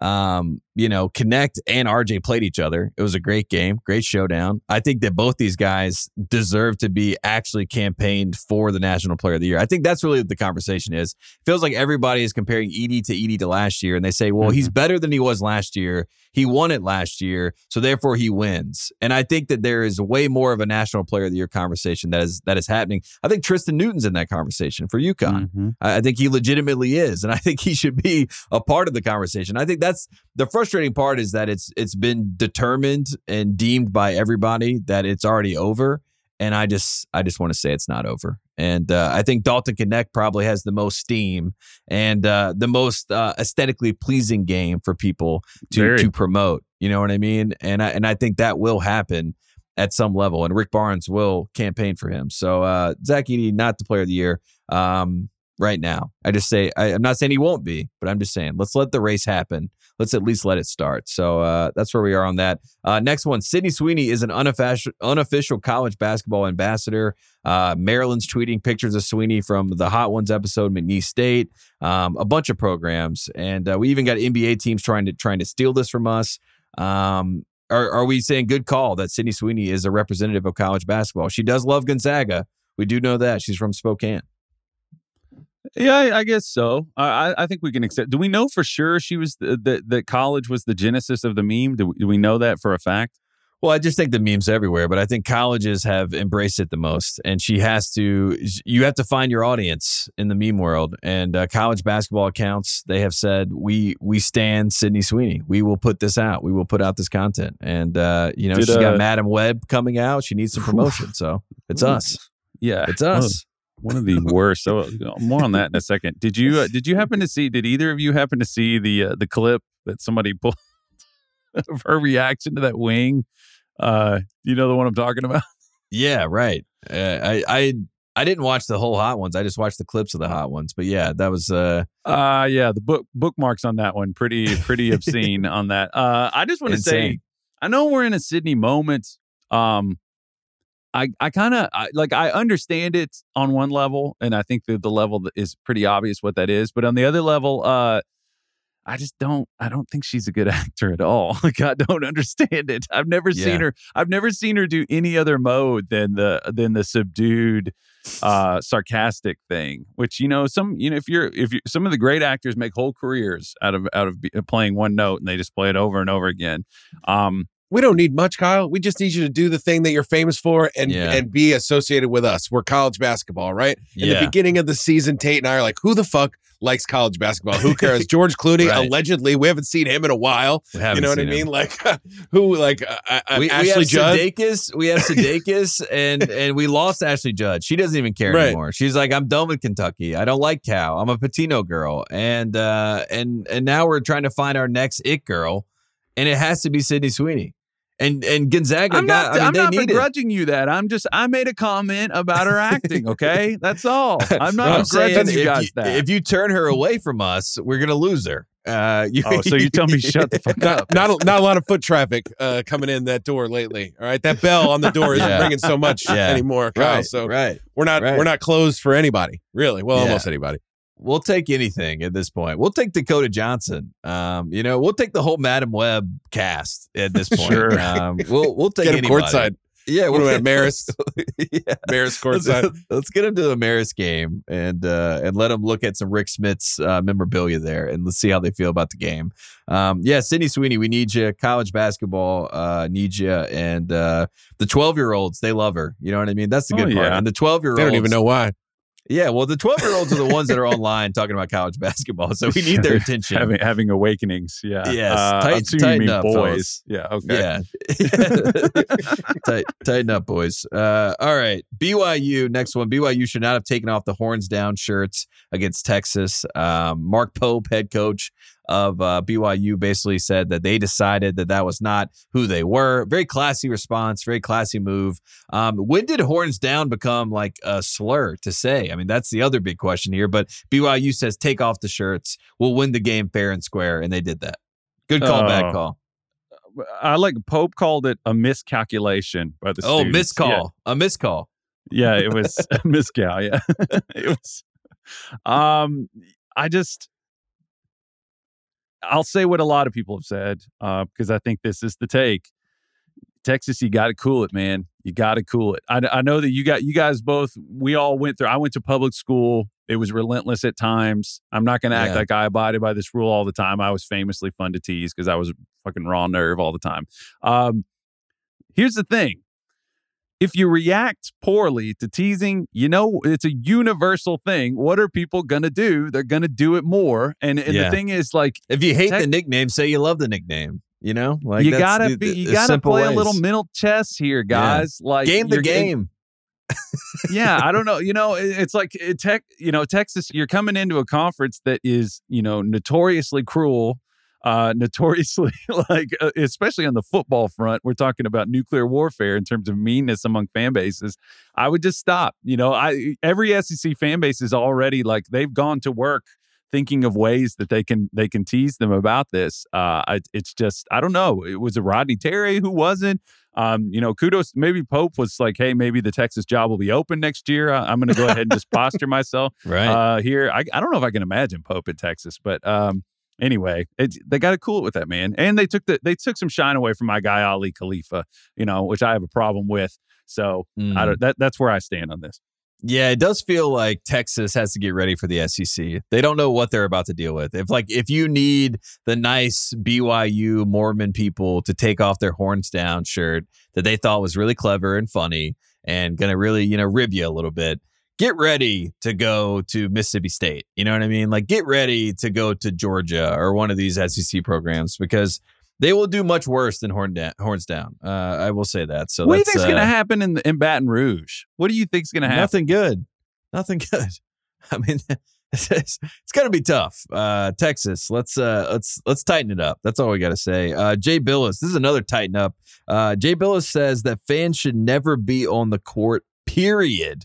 um, you know, Knecht and RJ played each other. It was a great game, great showdown. I think that both these guys deserve to be actually campaigned for the National Player of the Year. I think that's really what the conversation is. Feels like everybody is comparing Edey to Edey to last year, and they say, well, he's mm-hmm. better than he was last year. He won it last year, so therefore he wins. And I think that there is way more of a National Player of the Year conversation that is that is happening. I think Tristan Newton's in that conversation for UConn. Mm-hmm. I I think he legitimately is, and I think he should be a part of the conversation. I think that's the frustrating part is that it's it's been determined and deemed by everybody that it's already over, and I just I just want to say it's not over. And uh, I think Dalton Knecht probably has the most steam and uh, the most uh, aesthetically pleasing game for people to Very. to promote. You know what I mean? And I and I think that will happen at some level, and Rick Barnes will campaign for him. So uh, Zach Edey, not the player of the year um, right now. I just say I, I'm not saying he won't be, but I'm just saying let's let the race happen. Let's at least let it start. So uh, that's where we are on that. Uh, next one, Sydney Sweeney is an unofficial unofficial college basketball ambassador. Uh, Maryland's tweeting pictures of Sweeney from the Hot Ones episode, McNeese State, um, a bunch of programs, and uh, we even got NBA teams trying to trying to steal this from us. Um, are, are we saying good call that Sydney Sweeney is a representative of college basketball? She does love Gonzaga. We do know that she's from Spokane. Yeah, I, guess so. I, I- think we can accept. Do we know for sure she was the, the, that college was the genesis of the meme? Do we, do we know that for a fact? Well, I just think the memes everywhere, but I think colleges have embraced it the most. And she has to, you have to find your audience in the meme world. And uh, college basketball accounts, they have said, we we stand Sydney Sweeney. We will put this out. We will put out this content. And, uh, you know, Did, she's got uh, Madame Web coming out. She needs some promotion. So it's us. Yeah, It's us. One of the worst. So uh, more on that in a second. Did you uh, did you happen to see? Did either of you happen to see the uh, the clip that somebody pulled of her reaction to that wing? Uh, you know the one I'm talking about. Yeah, right. Uh, I, I, I didn't watch the whole hot ones. I just watched the clips of the hot ones. But yeah, that was, uh, Uh yeah, the book bookmarks on that one pretty pretty obscene on that. Uh, I just want to say, I know we're in a Sydney moment. Um, I I kind of I, like I understand it on one level, and I think that the level is pretty obvious what that is. But on the other level, uh, I just don't I don't think she's a good actor at all. Like I don't understand it. I've never Yeah. seen her. I've never seen her do any other mode than the than the subdued, uh, sarcastic thing. Which you know some you know if you're if you some of the great actors make whole careers out of out of be- playing one note and they just play it over and over again. Um, We don't need much, Kyle. We just need you to do the thing that you're famous for and Yeah. and be associated with us. We're college basketball, right? In Yeah. the beginning of the season, Tate and I are like, who the fuck likes college basketball? Who cares? George Clooney, Right. allegedly, we haven't seen him in a while. we You know what I seen him. mean? Like, who, like, uh, uh, we, we Ashley have Judd? Sudeikis. We have Sudeikis, and and we lost Ashley Judd. She doesn't even care Right. anymore. She's like, I'm done with Kentucky. I don't like Cal. I'm a Pitino girl, and uh, and and now we're trying to find our next it girl, and it has to be Sydney Sweeney, and and Gonzaga I'm got. not. I mean, they not need it. begrudging you that. I'm just. I made a comment about her acting. Okay, that's all. I'm not I'm begrudging you guys you, that. if you turn her away from us, we're gonna lose her. Uh, you, Oh, so you tell me shut the fuck Not up. not a, not a lot of foot traffic uh, coming in that door lately. All right, that bell on the door isn't Yeah. ringing so much Yeah. anymore, Kyle. right, So right. we're not right. we're not closed for anybody, really. Well, Yeah. almost anybody. We'll take anything at this point. We'll take Dakota Johnson. Um, you know, we'll take the whole Madame Web cast at this point. Sure. Um, we'll we'll take Get him anybody. courtside. Yeah, What do we we'll have, Maris? yeah. Maris Let's, courtside. let's get him to the Maris game and uh, and let him look at some Rick Smith's uh, memorabilia there and let's see how they feel about the game. Um, yeah, Sydney Sweeney, we need you. College basketball uh, need you, and uh, the twelve year olds they love her. You know what I mean? That's the Oh, good part. yeah. And the twelve year olds They don't even know why. Yeah, well, the twelve year olds are the ones that are online talking about college basketball, so we need their attention. having having awakenings. Yeah. Yes. Uh, Tight- tighten mean up, boys. fellas. Yeah. Okay. Yeah. Tight, tighten up, boys. Uh, all right. BYU, next one. BYU should not have taken off the horns down shirts against Texas. Um, Mark Pope, head coach of uh, BYU, basically said that they decided that that was not who they were. Very classy response, very classy move. Um, when did horns down become like a slur to say? I mean, that's the other big question here. But BYU says take off the shirts. We'll win the game fair and square. And they did that. Good call, bad Oh. call. I like Pope called it a miscalculation by the Oh, students. missed call. A miscall. Yeah, yeah it was a miscal. Yeah, it was. Um, I just, I'll say what a lot of people have said uh, because I think this is the take. Texas, you got to cool it, man. You got to cool it. I, I know that you got you guys both. We all went through. I went to public school. It was relentless at times. I'm not going to act Yeah. like I abided by this rule all the time. I was famously fun to tease because I was a fucking raw nerve all the time. Um, here's the thing: if you react poorly to teasing, you know it's a universal thing. What are people going to do? They're going to do it more. And, and Yeah. the thing is, like, If you hate Tex- the nickname, say you love the nickname. You know, like you gotta be, you gotta play a little mental chess here, guys. Like game the game. yeah, I don't know. You know, it- it's like it tech. You know, Texas. You're coming into a conference that is, you know, notoriously cruel, uh, notoriously like, uh, especially on the football front. We're talking about nuclear warfare in terms of meanness among fan bases. I would just stop. You know, I every SEC fan base is already like they've gone to work thinking of ways that they can they can tease them about this. Uh, I, it's just I don't know. It was a Rodney Terry who wasn't. Um, you know, kudos. Maybe Pope was like, hey, maybe the Texas job will be open next year. I, I'm going to go ahead and just posture myself Right. uh, here. I, I don't know if I can imagine Pope in Texas, but um, anyway, it, they got to cool it with that man, and they took the they took some shine away from my guy Aly Khalifa. You know, which I have a problem with. So I Mm. don't. That that's where I stand on this. Yeah, it does feel like Texas has to get ready for the SEC. They don't know what they're about to deal with. If like if you need the nice BYU Mormon people to take off their horns down shirt that they thought was really clever and funny and gonna really, you know, rib you a little bit, get ready to go to Mississippi State. You know what I mean? Like get ready to go to Georgia or one of these SEC programs because they will do much worse than horn down, horns down. Uh, I will say that. So what do you think's going uh, to happen in in Baton Rouge? What do you think's going to happen? Nothing good. Nothing good. I mean, it's, it's, it's gonna be tough. Uh, Texas, let's uh, let's let's tighten it up. That's all we got to say. Uh, Jay Bilas, this is another tighten up. Uh, Jay Bilas says that fans should never be on the court. Period.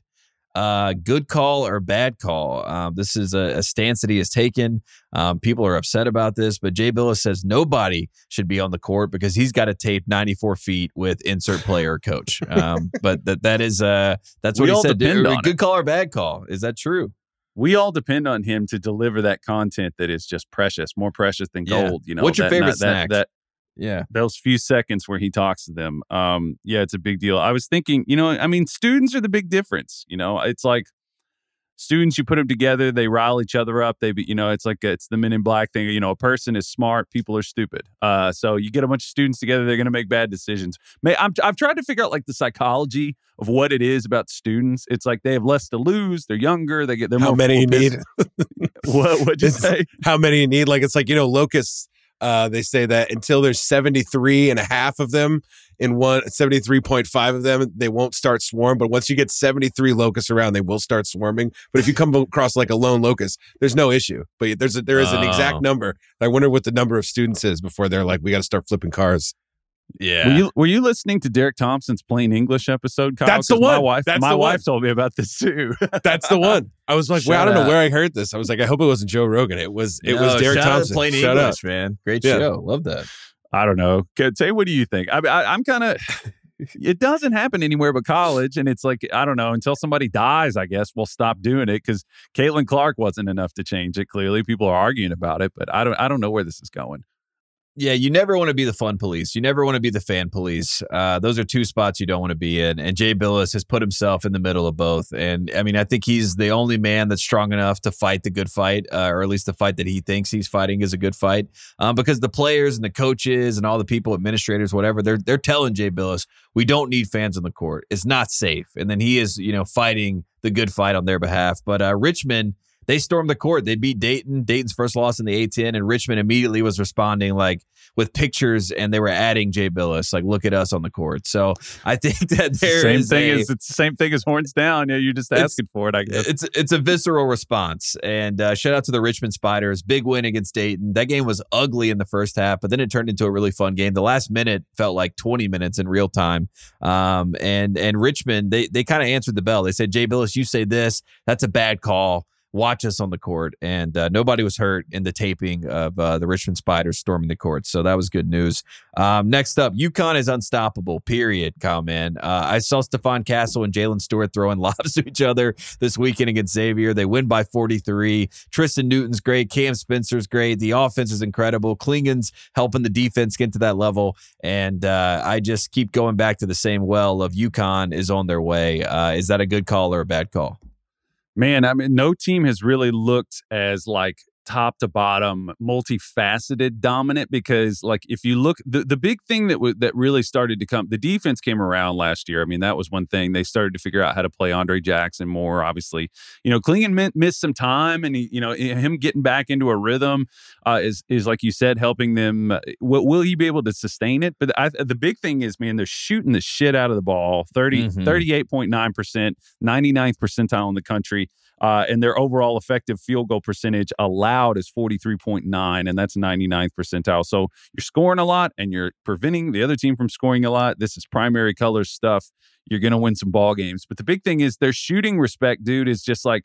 Uh, good call or bad call. Um, this is a, a stance that he has taken. Um, people are upset about this, but Jay Bilas says nobody should be on the court because he's got to tape 94 feet with insert player coach. Um, but that that is uh that's what We he said. depend Good it. call or bad call? Is that true? we all depend on him to deliver that content that is just precious, more precious than Yeah. gold. You know, What's your that- favorite that, snack? That, Yeah. those few seconds where he talks to them. Um, yeah, it's a big deal. I was thinking, you know, I mean, students are the big difference. You know, it's like students, you put them together, they rile each other up. They, be, you know, it's like it's the Men in Black thing. You know, a person is smart, people are stupid. Uh, so you get a bunch of students together, they're going to make bad decisions. May I'm, I've tried to figure out like the psychology of what it is about students. It's like they have less to lose. They're younger. They get they're How more many you need? What would you It's- say? How many you need? Like it's like, you know, locusts, uh, they say that until there's 73 and a half of them in one 73.5 of them, they won't start swarm. But once you get 73 locusts around, they will start swarming. But if you come across like a lone locust, there's no issue. But there's a, there is an Oh. exact number. I wonder what the number of students is before they're like, we got to start flipping cars. Yeah. Were you were you listening to Derek Thompson's plain English episode? Kyle? That's the 'Cause My one. wife, That's my wife one. told me about this too. That's the one. I was like, well, I don't know where I heard this. I was like, I hope it wasn't Joe Rogan. It was it No, was Derek Thompson. Plain Shout English, out. man. Great Yeah. show. Love that. I don't know. Say, what do you think? I, I, I'm kind of. It doesn't happen anywhere but college, and it's like I don't know. Until somebody dies, I guess we'll stop doing it because Caitlin Clark wasn't enough to change it. Clearly, people are arguing about it, but I don't. I don't know where this is going. Yeah, you never want to be the fun police. You never want to be the fan police. Uh, those are two spots you don't want to be in. And Jay Bilas has put himself in the middle of both. And I mean, I think he's the only man that's strong enough to fight the good fight, uh, or at least the fight that he thinks he's fighting is a good fight. Um, because the players and the coaches and all the people, administrators, whatever, they're they're telling Jay Bilas, we don't need fans on the court. It's not safe. And then he is, you know, fighting the good fight on their behalf. But uh, Richmond they stormed the court. They beat Dayton. Dayton's first loss in the A10, and Richmond immediately was responding like with pictures, and they were adding Jay Bilas, like look at us on the court. So I think that there same thing a- as it's the same thing as horns down. Yeah, you're just asking for it. I guess. it's it's a visceral response, and uh, shout out to the Richmond Spiders. Big win against Dayton. That game was ugly in the first half, but then it turned into a really fun game. The last minute felt like 20 minutes in real time. Um, and and Richmond they they kind of answered the bell. They said, Jay Bilas, you say this, that's a bad call. Watch us on the court, and uh, nobody was hurt in the taping of uh, the Richmond Spiders storming the court. So that was good news. Um, next up, UConn is unstoppable. Period. Kyle, man. Uh, I saw Stephon Castle and Jaylin Stewart throwing lobs to each other this weekend against Xavier. They win by 43. Tristan Newton's great. Cam Spencer's great. The offense is incredible. Clingan's helping the defense get to that level. And uh, I just keep going back to the same well of UConn is on their way. Uh, is that a good call or a bad call? Man, I mean, no team has really looked as like top to bottom, multifaceted dominant because like if you look the, the big thing that w- that really started to come the defense came around last year. I mean, that was one thing. They started to figure out how to play Andre Jackson more, obviously. You know, Clingan mi- missed some time and he, you know, him getting back into a rhythm uh, is is like you said helping them uh, will, will he be able to sustain it? But I, the big thing is man, they're shooting the shit out of the ball. 30 Mhm. 38.9%, 99th percentile in the country. Uh, and their overall effective field goal percentage allowed is 43.9, and that's 99th percentile. So you're scoring a lot and you're preventing the other team from scoring a lot. This is primary color stuff. You're going to win some ball games. But the big thing is their shooting respect, dude, is just like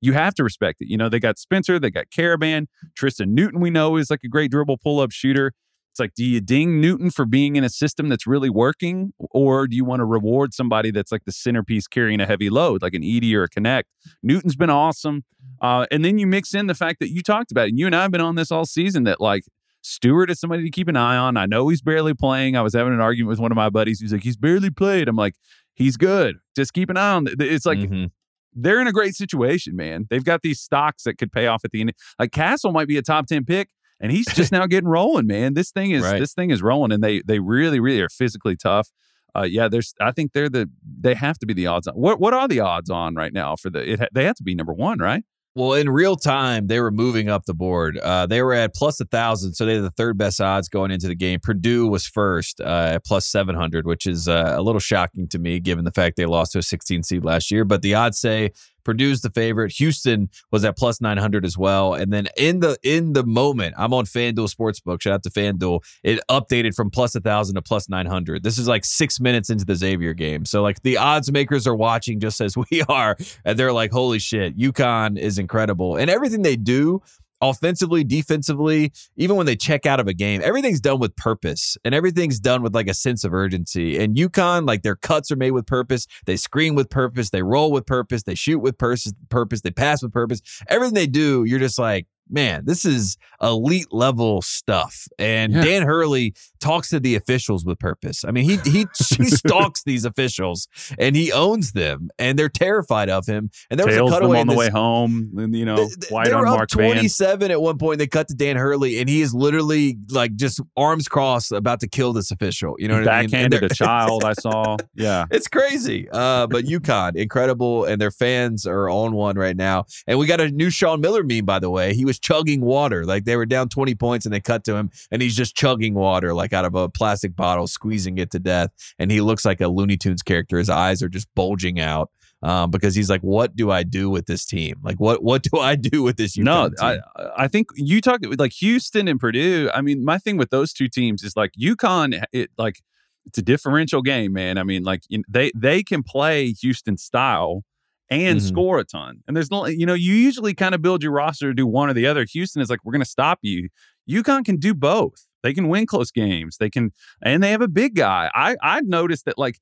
you have to respect it. You know, they got Spencer, they got Karaban, Tristan Newton, we know is like a great dribble pull up shooter. It's like, do you ding Newton for being in a system that's really working? Or do you want to reward somebody that's like the centerpiece carrying a heavy load, like an Edey or a Knecht? Newton's been awesome. Uh, and then you mix in the fact that you talked about it. And you and I have been on this all season that like Stewart is somebody to keep an eye on. I know he's barely playing. I was having an argument with one of my buddies. He's like, he's barely played. I'm like, he's good. Just keep an eye on. th- It's like Mhm. they're in a great situation, man. They've got these stocks that could pay off at the end. Like Castle might be a top 10 pick and he's just now getting rolling, man. This thing is Right. this thing is rolling and they they really really are physically tough. Uh, yeah, there's I think they're the they have to be the odds on. What what are the odds on right now for the it ha- they have to be number 1, right? Well, in real time, they were moving up the board. Uh, they were at plus a thousand, so they had the third best odds going into the game. Purdue was first uh, at plus seven hundred, which is uh, a little shocking to me, given the fact they lost to a 16 seed last year. But the odds say Purdue's the favorite. Houston was at plus nine hundred as well. And then in the in the moment, I'm on FanDuel Sportsbook. Shout out to FanDuel. It updated from plus a thousand to plus nine hundred. This is like six minutes into the Xavier game. So like the odds makers are watching just as we are, and they're like, "Holy shit, UConn is incredible!" And everything they do. Offensively, defensively, even when they check out of a game, everything's done with purpose and everything's done with like a sense of urgency. And UConn, like their cuts are made with purpose. They screen with purpose. They roll with purpose. They shoot with purpose. Purpose. They pass with purpose. Everything they do, you're just like, man, this is elite level stuff. And Yeah. Dan Hurley talks to the officials with purpose. I mean, he he he stalks these officials and he owns them, and they're terrified of him. And there was Tails a them cutaway on in the way home, and you know, Th- white on Mark 27 at one point. They cut to Dan Hurley, and he is literally like just arms crossed, about to kill this official. You know what I mean? Backhanded a child, I saw. Yeah. It's crazy. Uh, but UConn, incredible, and their fans are on one right now. And we got a new Sean Miller meme, by the way. He was chugging water. Like they were down 20 points and they cut to him, and he's just chugging water like out of a plastic bottle, squeezing it to death. And he looks like a Looney Tunes character. His eyes are just bulging out. um, because he's like, what do I do with this team? Like, what what do I do with this? No, team? I I think you talk like Houston and Purdue. I mean, my thing with those two teams is like UConn. It like it's a differential game, man. I mean, like they they can play Houston style and Mhm. score a ton. And there's no, you know, you usually kind of build your roster to do one or the other. Houston is like, we're going to stop you. UConn can do both. They can win close games. They can, and they have a big guy. I I noticed that like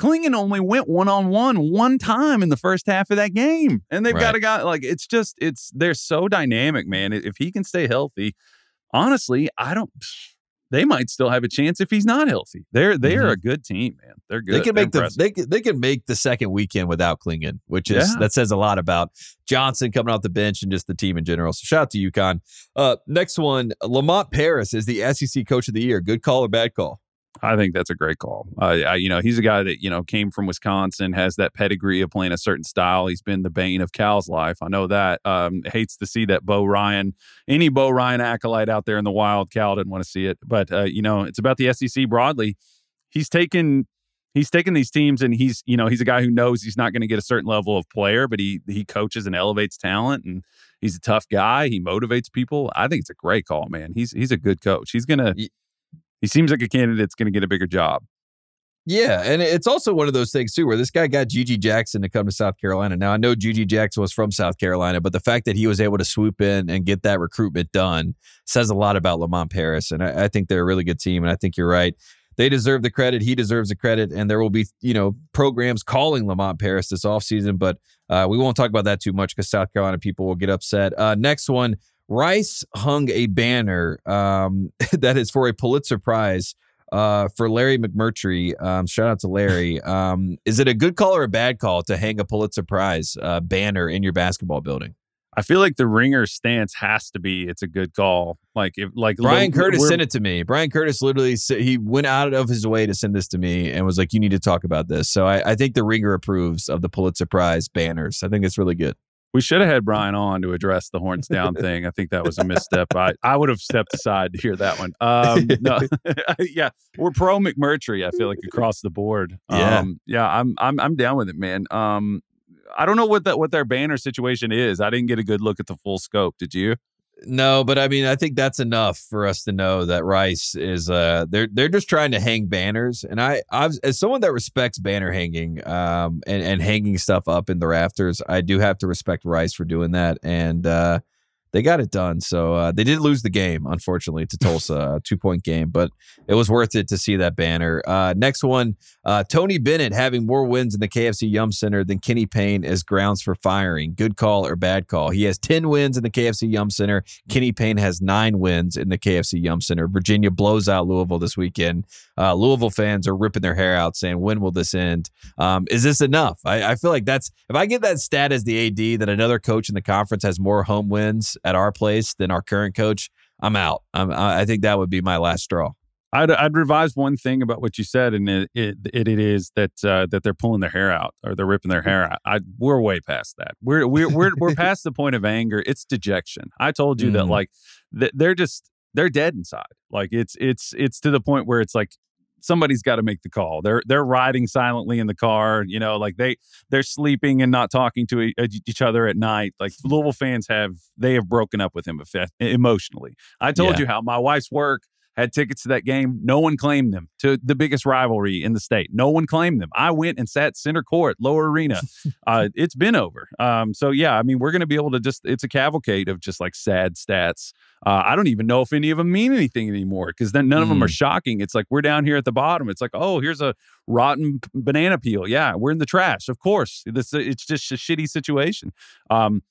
Clingan only went one on one one time in the first half of that game, and they've got a guy like it's just it's they're so dynamic, man. If he can stay healthy, honestly, I don't. They might still have a chance if he's not healthy. They're they are Mhm. a good team, man. They're good. They can They're make the they can, they can make the second weekend without Clingan, which is Yeah. that says a lot about Johnson coming off the bench and just the team in general. So shout out to UConn. Uh, next one, Lamont Paris is the SEC Coach of the Year. Good call or bad call? I think that's a great call. Uh, I, you know, he's a guy that you know came from Wisconsin, has that pedigree of playing a certain style. He's been the bane of Cal's life. I know that. Um, hates to see that Bo Ryan, any Bo Ryan acolyte out there in the wild. Cal didn't want to see it, but uh, you know, it's about the SEC broadly. He's taken. He's taken these teams, and he's you know he's a guy who knows he's not going to get a certain level of player, but he he coaches and elevates talent, and he's a tough guy. He motivates people. I think it's a great call, man. He's he's a good coach. He's gonna. He seems like a candidate that's going to get a bigger job. Yeah, and it's also one of those things too, where this guy got GG Jackson to come to South Carolina. Now I know GG Jackson was from South Carolina, but the fact that he was able to swoop in and get that recruitment done says a lot about Lamont Paris, and I, I think they're a really good team. And I think you're right; they deserve the credit. He deserves the credit, and there will be you know programs calling Lamont Paris this offseason, but uh, we won't talk about that too much because South Carolina people will get upset. Uh, next one, Rice hung a banner um, that is for a Pulitzer Prize uh, for Larry McMurtry. Um, shout out to Larry. Um, is it a good call or a bad call to hang a Pulitzer Prize uh, banner in your basketball building? I feel like the ringer stance has to be it's a good call. Like if like Bryan Curtis sent it to me. Bryan Curtis literally said he went out of his way to send this to me and was like, "You need to talk about this." So I, I think the ringer approves of the Pulitzer Prize banners. I think it's really good. We should have had Bryan on to address the horns down thing. I think that was a misstep. I, I would have stepped aside to hear that one. Um, no, yeah, we're pro McMurtry. I feel like across the board. Yeah. um, yeah. I'm I'm I'm down with it, man. Um, I don't know what that what their banner situation is. I didn't get a good look at the full scope. Did you? No, but I mean, I think that's enough for us to know that Rice is. Uh, they're they're just trying to hang banners, and I, I've as someone that respects banner hanging, um, and and hanging stuff up in the rafters, I do have to respect Rice for doing that, and uh, they got it done. So uh, they did lose the game, unfortunately, to Tulsa, a two point game, but it was worth it to see that banner. Uh, next one, uh, Tony Bennett having more wins in the KFC Yum Center than Kenny Payne as grounds for firing. Good call or bad call? He has 10 wins in the KFC Yum Center. Kenny Payne has nine wins in the KFC Yum Center. Virginia blows out Louisville this weekend. Uh, Louisville fans are ripping their hair out saying, when will this end? Um, is this enough? I, I feel like that's, if I get that stat as the AD that another coach in the conference has more home wins at our place than our current coach, I'm out. I'm, I I think that would be my last straw. I'd, I'd revise one thing about what you said, and it it, it, it is that uh, that they're pulling their hair out or they're ripping their hair out. I, we're way past that. We're we're we're, we're past the point of anger. It's dejection. I told you that Mm. like th- they're just they're dead inside. Like it's it's it's to the point where it's like somebody's got to make the call. They're they're riding silently in the car. You know, like they they're sleeping and not talking to e- each other at night. Like Louisville fans have they have broken up with him emotionally. I told Yeah. you how my wife's work had tickets to that game. No one claimed them to the biggest rivalry in the state. No one claimed them. I went and sat center court, lower arena. uh, it's been over. Um, so yeah, I mean, we're going to be able to just, it's a cavalcade of just like sad stats. Uh, I don't even know if any of them mean anything anymore because then none of them are shocking. It's like we're down here at the bottom. It's like, oh, here's a rotten banana peel. Yeah, we're in the trash. Of course, this it's just a shitty situation. Um,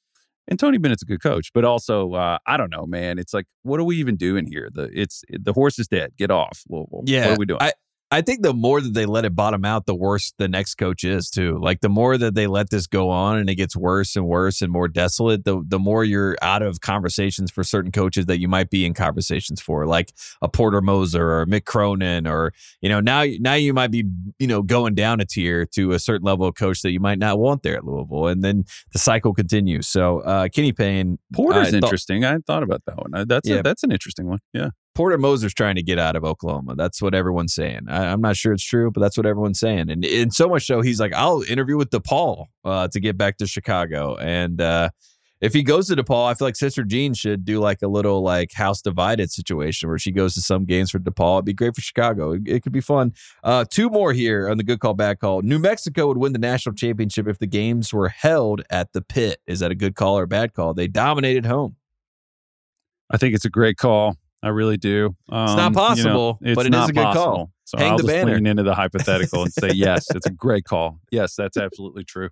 and Tony Bennett's a good coach, but also uh, I don't know, man. It's like, what are we even doing here? The it's the horse is dead. Get off, Louisville. Yeah, what are we doing? I, I think the more that they let it bottom out, the worse the next coach is too. Like the more that they let this go on and it gets worse and worse and more desolate, the the more you're out of conversations for certain coaches that you might be in conversations for, like a Porter Moser or Mick Cronin, or you know now now you might be you know going down a tier to a certain level of coach that you might not want there at Louisville, and then the cycle continues. So uh, Kenny Payne, Porter's I thought- interesting. I hadn't thought about that one. Uh, That's Yeah. a, that's an interesting one. Yeah. Porter Moser's trying to get out of Oklahoma. That's what everyone's saying. I, am not sure it's true, but that's what everyone's saying. And, and so much so, he's like, I'll interview with DePaul uh, to get back to Chicago. And uh, if he goes to DePaul, I feel like Sister Jean should do like a little like house divided situation where she goes to some games for DePaul. It'd be great for Chicago. It, it could be fun. Uh, two more here on the good call, bad call. New Mexico would win the national championship if the games were held at the pit. Is that a good call or a bad call? They dominated home. I think it's a great call. I really do. Um, it's not possible, you know, but it is a good possible. call. So Hang I'll the just banner. lean into the hypothetical and say yes, it's a great call. Yes, that's absolutely true.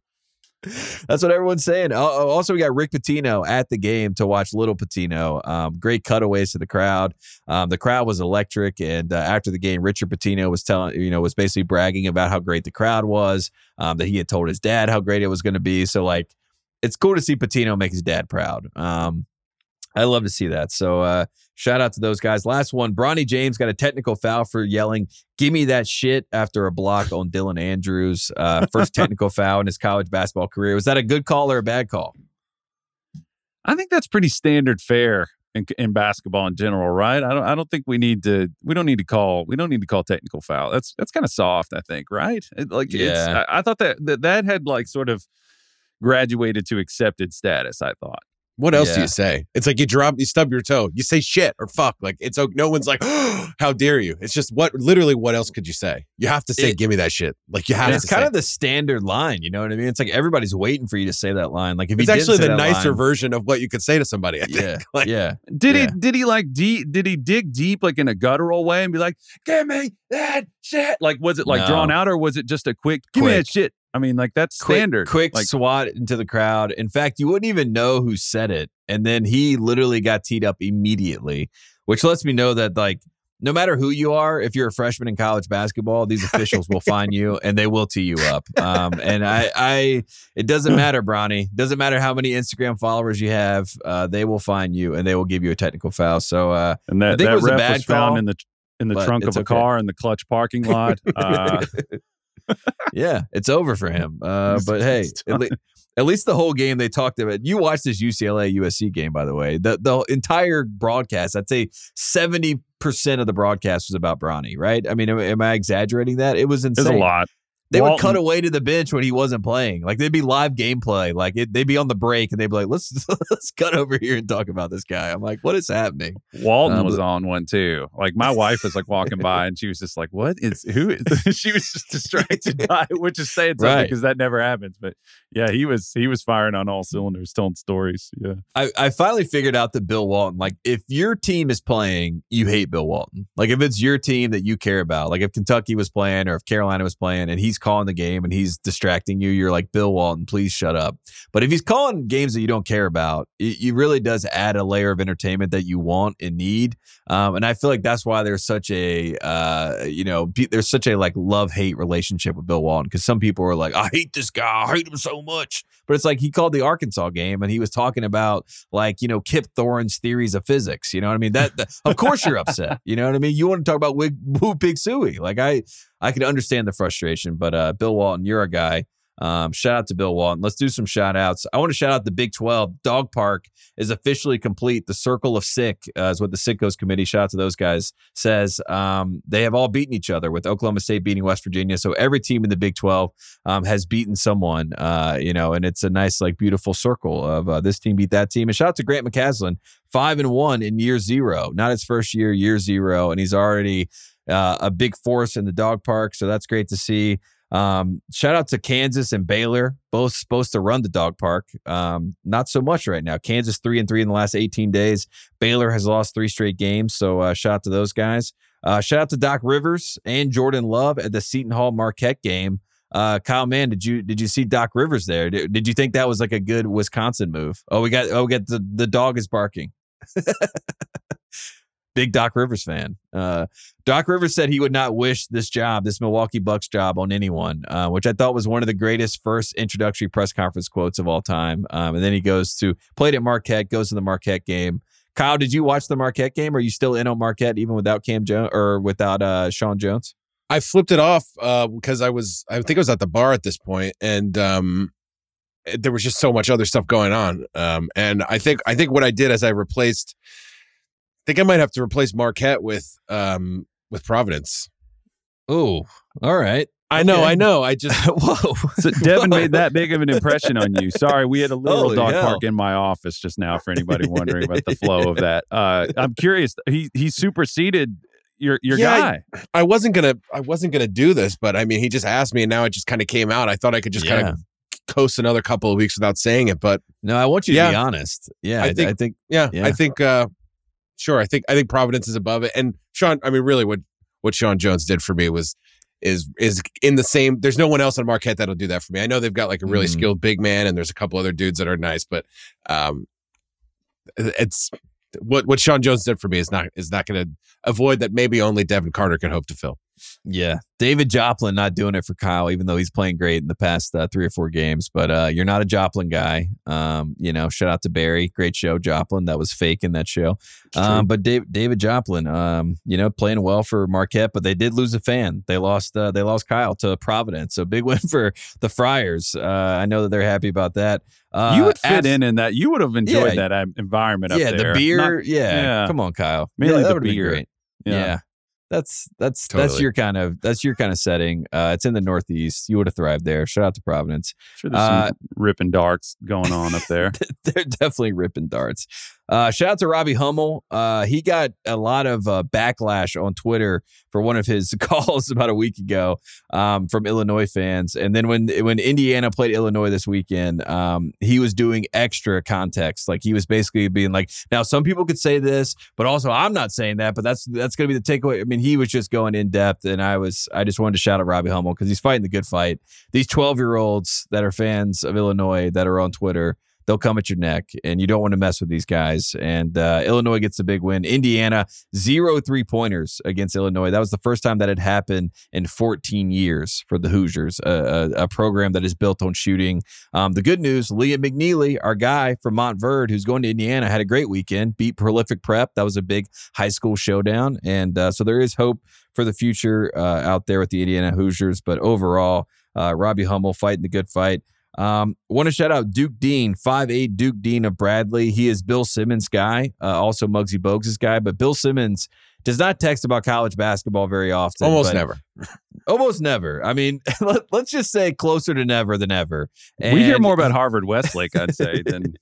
That's what everyone's saying. Also, we got Rick Pitino at the game to watch Little Pitino. Um, great cutaways to the crowd. Um, the crowd was electric, and uh, after the game, Richard Pitino was telling, you know, was basically bragging about how great the crowd was. Um, that he had told his dad how great it was going to be. So, like, it's cool to see Pitino make his dad proud. Um, I love to see that. So uh, shout out to those guys. Last one, Bronny James got a technical foul for yelling, "Give me that shit!" after a block on Dylan Andrews. Uh, first technical foul in his college basketball career. Was that a good call or a bad call? I think that's pretty standard fare in, in, basketball in general, right? I don't. I don't think we need to. We don't need to call. We don't need to call technical foul. That's that's kind of soft. I think, right? It, like, yeah. I, I thought that, that that had like sort of graduated to accepted status. I thought. What else yeah. do you say? It's like you drop, you stub your toe, you say shit or fuck. Like it's no one's like, oh, how dare you? It's just what literally what else could you say? You have to say, it, give me that shit. Like you have. It's kind of the standard line. You know what I mean? It's like everybody's waiting for you to say that line. Like if it's actually the nicer line, version of what you could say to somebody. I yeah, like, yeah. Did yeah. he? Did he like deep? Did he dig deep like in a guttural way and be like, give me that shit? Like was it like no. drawn out or was it just a quick, give quick. me that shit? I mean, like that's standard. Quick, like, swat into the crowd. In fact, you wouldn't even know who said it. And then he literally got teed up immediately, which lets me know that like no matter who you are, if you're a freshman in college basketball, these officials will find you and they will tee you up. Um, and I, I, it doesn't matter, Bronny. Doesn't matter how many Instagram followers you have. Uh, they will find you and they will give you a technical foul. So, uh, and that, I think that it was a bad was found call, in the in the trunk of a okay. car in the clutch parking lot. Uh, yeah, it's over for him. Uh, but hey, at, le- at, least the whole game they talked about. You watched this UCLA USC game, by the way. The the entire broadcast, I'd say seventy percent of the broadcast was about Bronny. Right? I mean, am, am I exaggerating that? It was insane. There's a lot. They Walton. would cut away to the bench when he wasn't playing. Like they'd be live gameplay. Like it, they'd be on the break and they'd be like, "Let's let's cut over here and talk about this guy." I'm like, "What is happening?" Walton um, was on one too. Like my wife was like walking by and she was just like, "What is who?" Is, she was just distracted by, which is saying something because right. that never happens. But yeah, he was he was firing on all cylinders, telling stories. Yeah, I I finally figured out that Bill Walton. Like if your team is playing, you hate Bill Walton. Like if it's your team that you care about, like if Kentucky was playing or if Carolina was playing and he's he's calling the game and he's distracting you, you're like, Bill Walton, please shut up. But if he's calling games that you don't care about, it, it really does add a layer of entertainment that you want and need. Um, and I feel like that's why there's such a, uh, you know, there's such a like love hate relationship with Bill Walton because some people are like, I hate this guy, I hate him so much. But it's like he called the Arkansas game and he was talking about like, you know, Kip Thorne's theories of physics. You know what I mean? That, of course you're upset. You know what I mean? You want to talk about Wig Woo Pig Sooie. Like I I can understand the frustration, but uh, Bill Walton, you're a guy. Um, shout out to Bill Walton. Let's do some shout outs. I want to shout out the Big 12. Dog Park is officially complete. The Circle of Sick uh, is what the Sickos Committee, shout out to those guys, says. Um, they have all beaten each other with Oklahoma State beating West Virginia. So every team in the Big 12 um, has beaten someone, uh, you know, and it's a nice, like, beautiful circle of uh, this team beat that team. And shout out to Grant McCasland, five and one in year zero, not his first year, year zero. And he's already uh, a big force in the dog park. So that's great to see. Um, shout out to Kansas and Baylor, both supposed to run the dog park. Um, not so much right now. Kansas three and three in the last 18 days. Baylor has lost three straight games. So uh, shout out to those guys. Uh, shout out to Doc Rivers and Jordan Love at the Seton Hall Marquette game. Uh, Kyle man, did you did you see Doc Rivers there? Did, did you think that was like a good Wisconsin move? Oh, we got oh we got the the dog is barking. big Doc Rivers fan. Uh, Doc Rivers said he would not wish this job, this Milwaukee Bucks job, on anyone, uh, which I thought was one of the greatest first introductory press conference quotes of all time. Um, and then he goes to played at Marquette, goes to the Marquette game. Kyle, did you watch the Marquette game? Are you still in on Marquette even without Kam Jones or without uh, Sean Jones? I flipped it off because uh, I was, I think I was at the bar at this point, and um, there was just so much other stuff going on. Um, and I think, I think what I did is I replaced think I might have to replace Marquette with um with Providence. Oh, all right. I know, Okay. I know. I just Whoa. So Devin made that big of an impression on you. Sorry, we had a literal Holy dog hell. park in my office just now. For anybody wondering about the flow of that, uh, I'm curious. He he superseded your your Yeah, guy. I wasn't gonna I wasn't gonna do this, but I mean he just asked me and now it just kind of came out. I thought I could just kind of coast another couple of weeks without saying it, but No, I want you to be honest. Yeah, I I, think- I think yeah, Yeah. I think uh sure, I think I think Providence is above it. And Sean, I mean really what what Sean Jones did for me was is is in the same there's no one else on Marquette that'll do that for me. I know they've got like a really Mhm. skilled big man and there's a couple other dudes that are nice, but um it's what what Sean Jones did for me is not is not going to avoid that maybe only Devin Carter could hope to fill. Yeah, David Joplin not doing it for Kyle, even though he's playing great in the past uh, three or four games. But uh, you're not a Joplin guy. Um, you know, shout out to Barry, great show, Joplin. That was fake in that show. Um, but Dave, David Joplin, um, you know, playing well for Marquette, but they did lose a fan. They lost. Uh, they lost Kyle to Providence. So big win for the Friars. Uh, I know that they're happy about that. Uh, you would fit abs- in in that. You would have enjoyed Yeah. that um, environment up yeah, there. the beer. Not- yeah. yeah. come on, Kyle. Mainly yeah, that the beer. great. yeah. yeah. That's that's that's your kind of that's your kind of setting. Uh, it's in the Northeast. You would have thrived there. Shout out to Providence. Sure, there's Uh, some ripping darts going on up there. They're definitely ripping darts. Uh, shout out to Robbie Hummel. Uh, he got a lot of uh, backlash on Twitter for one of his calls about a week ago um, from Illinois fans. And then when when Indiana played Illinois this weekend, um, he was doing extra context. Like he was basically being like, "Now some people could say this, but also I'm not saying that." But that's that's going to be the takeaway. I mean, he was just going in depth, and I was I just wanted to shout out Robbie Hummel because he's fighting the good fight. These 12 year olds that are fans of Illinois that are on Twitter they'll come at your neck and you don't want to mess with these guys. And uh, illinois gets a big win. Indiana zero three pointers against illinois. That was the first time that had happened in 14 years for the hoosiers a, a, a program that is built on shooting. Um, the good news liam mcneely our guy from montverde who's going to indiana had a great weekend beat prolific prep. That was a big high school showdown. And uh, so there is hope for the future uh, out there with the indiana hoosiers. But overall uh, robbie hummel fighting the good fight um, want to shout out Duke Deen, 5'8 Duke Deen of Bradley. He is Bill Simmons' guy, uh, also Muggsy Bogues' guy, but Bill Simmons does not text about college basketball very often. Almost never. Almost never. I mean, let, us just say closer to never than ever. we hear more about Harvard Westlake, I'd say, than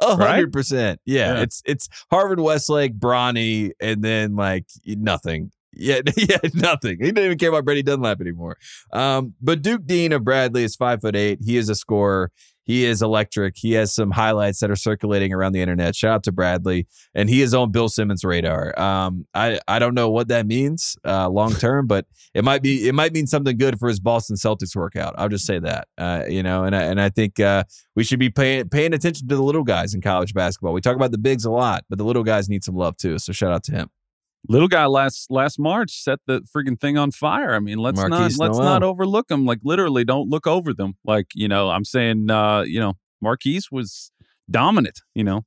hundred percent. Yeah, Yeah. it's it's Harvard Westlake, Bronny, and then like nothing. Yeah, yeah, nothing. He didn't even care about Brady Dunlap anymore. Um, but Duke Deen of Bradley is five foot eight. He is a scorer. He is electric. He has some highlights that are circulating around the internet. Shout out to Bradley, and he is on Bill Simmons' radar. Um, I I don't know what that means uh, long term, but it might be it might mean something good for his Boston Celtics workout. I'll just say that. Uh, you know, and I, and I think uh, we should be paying paying attention to the little guys in college basketball. We talk about the bigs a lot, but the little guys need some love too. So shout out to him. Little guy last last March set the freaking thing on fire. I mean, let's Markquis not let's Nowell. not overlook them. Like literally, don't look over them. Like you know, I'm saying, uh, you know, Markquis was dominant. You know,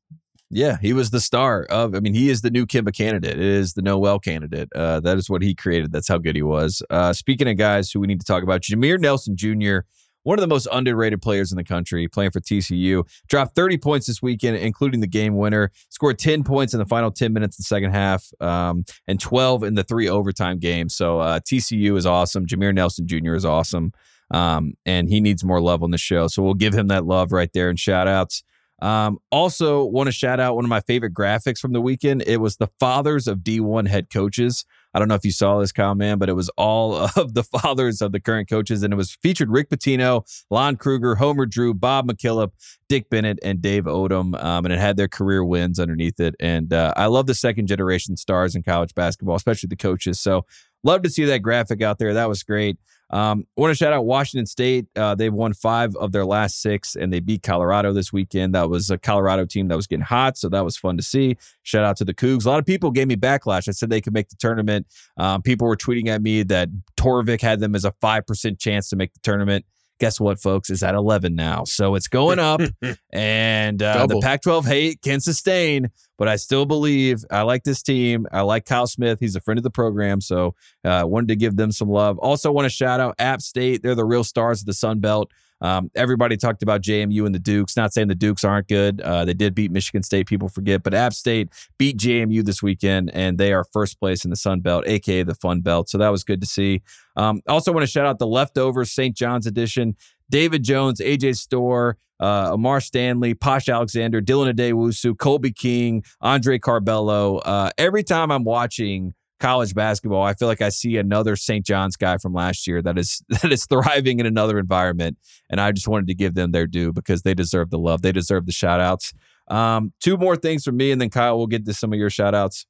Yeah, he was the star of. I mean, he is the new Kemba candidate. It is the Nowell candidate. Uh, that is what he created. That's how good he was. Uh, speaking of guys who we need to talk about, Jameer Nelson Jr., one of the most underrated players in the country, playing for TCU, dropped 30 points this weekend, including the game winner. Scored 10 points in the final 10 minutes of the second half, um, and 12 in the three overtime games. So uh, TCU is awesome. Jameer Nelson Jr. is awesome, um, and he needs more love on the show. So we'll give him that love right there and shout outs. Um, also, want to shout out one of my favorite graphics from the weekend. It was the fathers of D1 head coaches. I don't know if you saw this, Kyle, man, but it was all of the fathers of the current coaches, and it was featured Rick Pitino, Lon Kruger, Homer Drew, Bob McKillop, Dick Bennett, and Dave Odom, um, and it had their career wins underneath it. And uh, I love the second generation stars in college basketball, especially the coaches. So love to see that graphic out there. That was great. Um, want to shout out Washington State. Uh, they've won five of their last six, and they beat Colorado this weekend. That was a Colorado team that was getting hot, so that was fun to see. Shout out to the Cougs. A lot of people gave me backlash. I said they could make the tournament. Um, people were tweeting at me that Torvik had them as a five percent chance to make the tournament. Guess what, folks? is at eleven now, so it's going up, and uh, the Pac-12 hate can sustain. But I still believe I like this team. I like Kyle Smith. He's a friend of the program, so uh, wanted to give them some love. Also, want to shout out App State. They're the real stars of the Sun Belt. Um, everybody talked about JMU and the Dukes. Not saying the Dukes aren't good. Uh, they did beat Michigan State. People forget, but App State beat JMU this weekend, and they are first place in the Sun Belt, aka the Fun Belt. So that was good to see. Um, also, want to shout out the leftovers St. John's edition. David Jones, AJ Storr, uh, Amar Stanley, Posh Alexander, Dylan Addae-Wusu, Colby King, Andre Curbelo. Uh, every time I'm watching college basketball, I feel like I see another St. John's guy from last year that is that is thriving in another environment. And I just wanted to give them their due because they deserve the love. They deserve the shout outs. Um, two more things from me, and then Kyle will get to some of your shout outs.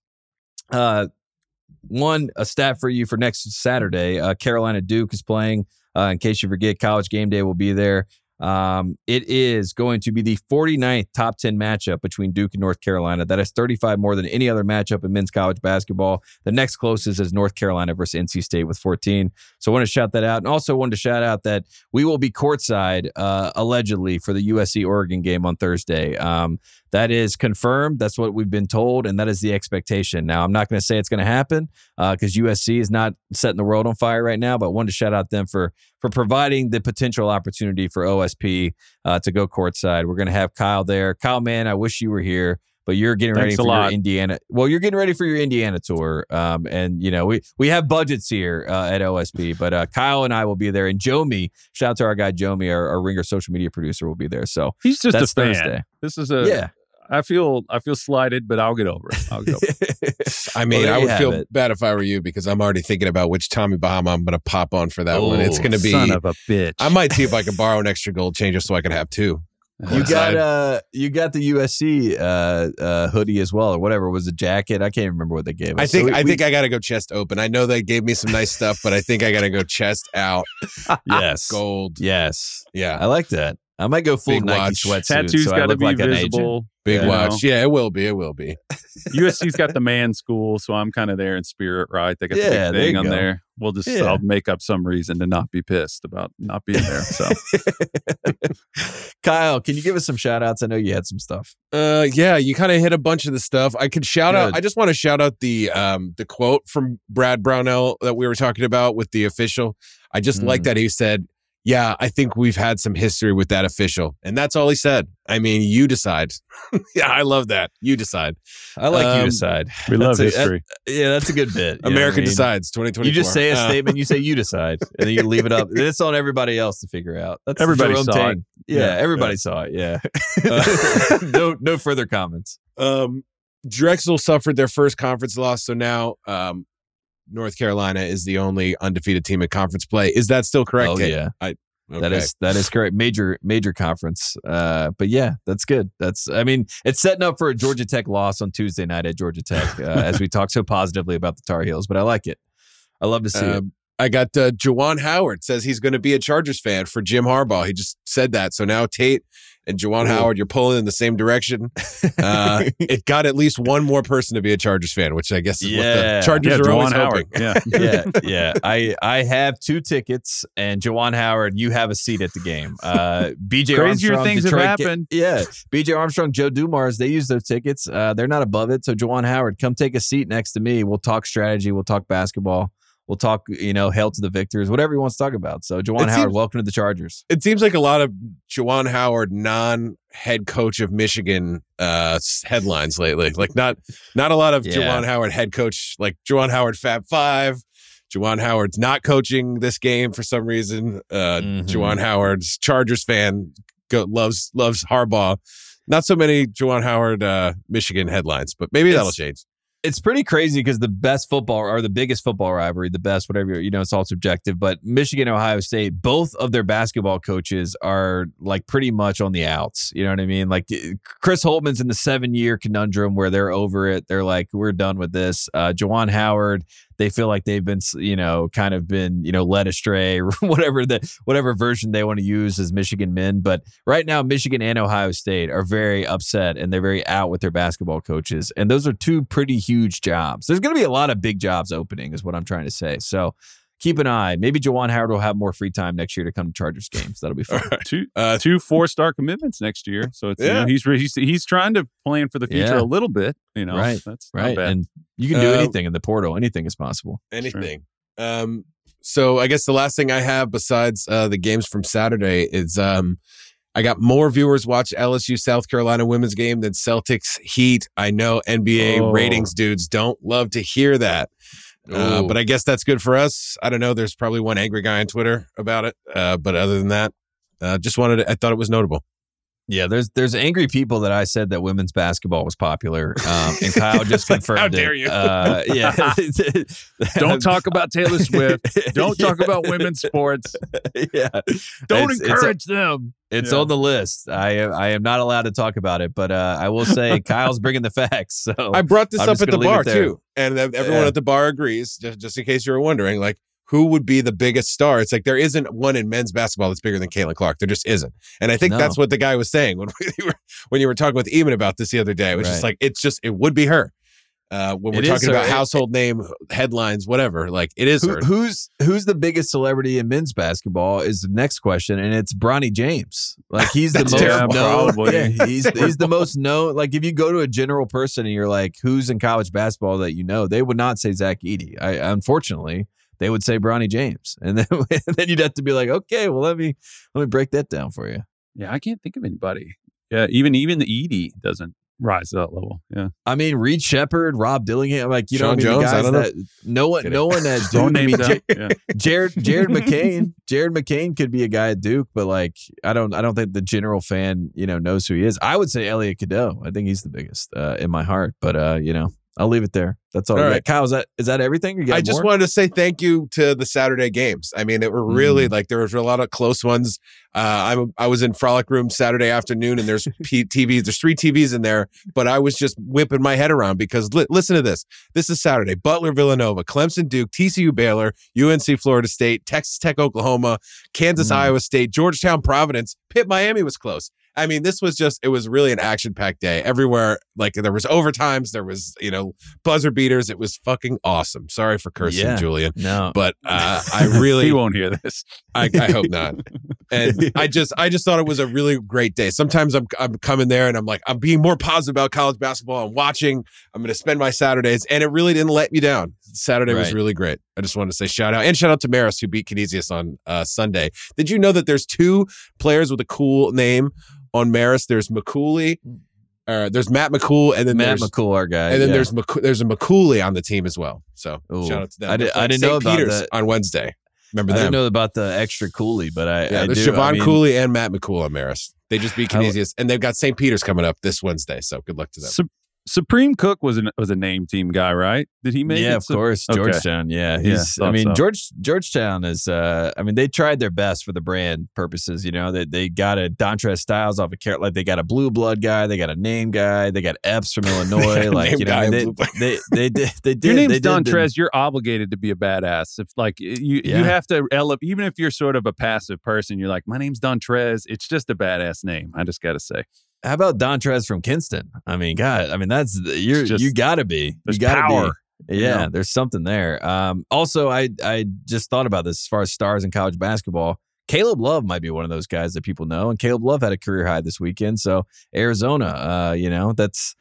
Uh, one, a stat for you for next Saturday. Uh, Carolina Duke is playing. Uh, in case you forget, college game day will be there. Um, it is going to be the 49th top 10 matchup between Duke and North Carolina. That is 35 more than any other matchup in men's college basketball. The next closest is North Carolina versus NC State with 14. So I want to shout that out. And also wanted to shout out that we will be courtside, uh, allegedly, for the USC Oregon game on Thursday. Um, that is confirmed. That's what we've been told, and that is the expectation. Now, I'm not going to say it's going to happen because uh, USC is not setting the world on fire right now, but I wanted to shout out them for for providing the potential opportunity for OSP uh, to go courtside. We're going to have Kyle there. Kyle, man, I wish you were here but you're getting Thanks ready for your Indiana. Well, you're getting ready for your Indiana tour, um, and you know we we have budgets here uh, at OSP. But uh, Kyle and I will be there, and Jomi, shout out to our guy Jomi, our, our Ringer social media producer, will be there. So he's just a fan. Thursday. This is a Yeah, I feel I feel slighted, but I'll get over it. I'll get over it. I mean, Well, I would feel it. bad if I were you because I'm already thinking about which Tommy Bahama I'm going to pop on for that one. It's Oh, going to be. son of a bitch. I might see if I can borrow an extra gold chain just so I can have two. you got Courtside. uh you got the USC uh, uh, hoodie as well, or whatever was a jacket. I can't remember what they gave us. I think So we- I we- think I got to go chest open. I know they gave me some nice stuff, but I think I got to go chest out, yes, gold. yes. Yeah, I like that. I might go full Big Nike watch. sweatsuit. Tattoos so got to look be like visible. big you watch. know. Yeah, it will be. It will be. USC's got the man school, so I'm kind of there in spirit, right? They got Yeah, the there big thing on go. there. We'll just Yeah. I'll make up some reason to not be pissed about not being there. So Kyle, can you give us some shout outs? I know you had some stuff. Uh, yeah, you kind of hit a bunch of the stuff. I could shout out. I just want to shout out the um the quote from Brad Brownell that we were talking about with the official. I just like Mm. that he said, "Yeah, I think we've had some history with that official," and that's all he said. I mean, you decide. yeah, I love that. You decide. I like you Um, decide. we love That's a- history. Yeah, that's a good bit. you know what I America mean? decides. Twenty twenty. You just say a Uh, statement, you say you decide, and then you leave it up. It's on everybody else to figure out. That's Everybody Jerome saw it. Yeah, Yeah, everybody saw it. Yeah. Uh, no, no further comments. Um, Drexel suffered their first conference loss, so now um, North Carolina is the only undefeated team in conference play. Is that still correct? Oh Kate? yeah, Okay. that is that is correct. Major major conference. Uh, but yeah, that's good. That's I mean, it's setting up for a Georgia Tech loss on Tuesday night at Georgia Tech, uh, as we talk so positively about the Tar Heels. But I like it. I love to see it. Um, I got uh, Juwan Howard says he's going to be a Chargers fan for Jim Harbaugh. He just said that. So now Tate and Juwan Ooh. Howard, you're pulling in the same direction. Uh, it got at least one more person to be a Chargers fan, which I guess is Yeah. what the Chargers Yeah, are always Juwan Howard. hoping. Yeah. yeah, yeah. I I have two tickets, and Juwan Howard, you have a seat at the game. Uh, BJ Crazier Armstrong, things have Detroit Ki- happened. yeah, BJ Armstrong, Joe Dumars, they use those tickets. Uh, they're not above it. So Juwan Howard, come take a seat next to me. We'll talk strategy. We'll talk basketball. We'll talk, you know, hail to the victors, whatever he wants to talk about. So Juwan Howard, seems- welcome to the Chargers. It seems like a lot of Juwan Howard non-head coach of Michigan uh, headlines lately. Like not not a lot of Yeah. Juwan Howard head coach. Like Juwan Howard Fab Five. Juwan Howard's not coaching this game for some reason. Uh, Mhm. Juwan Howard's Chargers fan go, loves loves Harbaugh. Not so many Juwan Howard uh, Michigan headlines, but maybe that'll change. It's pretty crazy because the best football or the biggest football rivalry, the best, whatever, you know, it's all subjective. But Michigan, Ohio State, both of their basketball coaches are like pretty much on the outs. You know what I mean? Like Chris Holtmann's in the seven year conundrum where they're over it. They're like, we're done with this. Uh, Juwan Howard, they feel like they've been, you know, kind of been, you know, led astray or whatever the whatever version they want to use as Michigan men. But right now, Michigan and Ohio State are very upset and they're very out with their basketball coaches. And those are two pretty huge jobs. There's going to be a lot of big jobs opening, is what I'm trying to say. So keep an eye. Maybe Juwan Howard will have more free time next year to come to Chargers games. That'll be fun. Two Uh, two four star commitments next year. So it's you know, he's he's he's trying to plan for the future Yeah. a little bit. You know, Right, That's Right. Not bad. And you can do Uh, anything in the portal. Anything is possible. anything. Um, So I guess the last thing I have besides uh, the games from Saturday is um, I got more viewers watch LSU South Carolina women's game than Celtics Heat. I know NBA Oh. ratings dudes don't love to hear that. Uh, but I guess that's good for us. I don't know. There's probably one angry guy on Twitter about it. Uh, but other than that, uh, just wanted to, I thought it was notable. Yeah, there's there's angry people that I said that women's basketball was popular, um, and Kyle just Like, confirmed how it. dare you. Uh, yeah, Don't talk about Taylor Swift. Don't talk about women's sports. Yeah, Don't It's- it's- encourage them. It's Yeah. on the list. I am I am not allowed to talk about it, but uh, I will say Kyle's bringing the facts. So I brought this I'm up at the bar too, and everyone Yeah. at the bar agrees. Just, just in case you were wondering, like who would be the biggest star? It's like there isn't one in men's basketball that's bigger than Caitlin Clark. There just isn't, and I think No. that's what the guy was saying when we were when you were talking with Eamon about this the other day. It was just like it's just it would be her. Uh, when we're It is talking her. about It- household name headlines, whatever, like it is Who, who's who's the biggest celebrity in men's basketball is the next question, and it's Bronny James. Like he's the most terrible. known. Yeah, he's he's the most known. Like if you go to a general person and you're like, who's in college basketball that you know, they would not say Zach Edey. I unfortunately they would say Bronny James, and then then you'd have to be like, okay, well let me let me break that down for you. Yeah, I can't think of anybody. Yeah, even even the Edey doesn't rise to that level. Yeah. I mean, Reed Sheppard, Rob Dillingham, like you know, Sean what I mean, Jones, the I guys don't know. that no one, Kidding. no one at Throw Duke. I names mean, out. Yeah. Jared Jared McCain, Jared McCain could be a guy at Duke, but like I don't I don't think the general fan you know knows who he is. I would say Elliot Cadeau. I think he's the biggest uh, in my heart, but uh, you know I'll leave it there. That's all. All right. Kyle, is that is that everything? You got I just more? wanted to say thank you to the Saturday games. I mean, it were really like there was a lot of close ones. Uh, I'm I was in Frolic Room Saturday afternoon, and there's P- TVs. There's three TVs in there, but I was just whipping my head around because li- listen to this. This is Saturday: Butler, Villanova, Clemson, Duke, TCU, Baylor, UNC, Florida State, Texas Tech, Oklahoma, Kansas, Mm. Iowa State, Georgetown, Providence, Pitt, Miami was close. I mean, this was just, it was really an action packed day everywhere. Like there was overtimes, there was, you know, buzzer beaters. It was fucking awesome. Sorry for cursing, Yeah. Julian, no. but uh, I really, he won't hear this. I, I hope not. And I just, I just thought it was a really great day. Sometimes I'm, I'm coming there and I'm like, I'm being more positive about college basketball. I'm watching. I'm going to spend my Saturdays, and it really didn't let me down. Saturday was really great. I just wanted to say shout out and shout out to Marist who beat Canisius on uh, Sunday. Did you know that there's two players with a cool name on Marist? There's McCooley. Uh, there's Matt McCool, and then Matt there's McCool, our guy, and then yeah. there's McCoo- there's a McCooley on the team as well. So Ooh. shout out to them. I did- They're I from didn't St. know about Peters that. on Wednesday. Remember that. I them? didn't know about the extra Cooley, but I, Yeah, I there's do. Siobhan I mean, Cooley and Matt McCool on Marist. They just beat I lo- Canisius, and they've got St. Peter's coming up this Wednesday. So good luck to them. Su- Supreme Cook was an was a name team guy, right? Did he make it? yeah, of course. Georgetown. Yeah, Yeah, he's. I mean, so. George Georgetown is. Uh, I mean, they tried their best for the brand purposes. You know, they they got a Dontrez Styles off of Car- like they got a blue blood guy, they got a name guy, they got Epps from Illinois. like you know, guy I mean, and blue blood. they, they they did they did. Your name's they did Dontrez. You're obligated to be a badass. If like you, Yeah. you have to ele- even if you're sort of a passive person, you're like, my name's Dontrez. It's just a badass name. I just got to say, How about Dontrez from Kinston? I mean, God, I mean that's you're just- you got to be. there's you got to power. be. you Yeah, know? there's something there. Um, also, I I just thought about this as far as stars in college basketball. Caleb Love might be one of those guys that people know, and Caleb Love had a career high this weekend. So Arizona, uh, you know, that's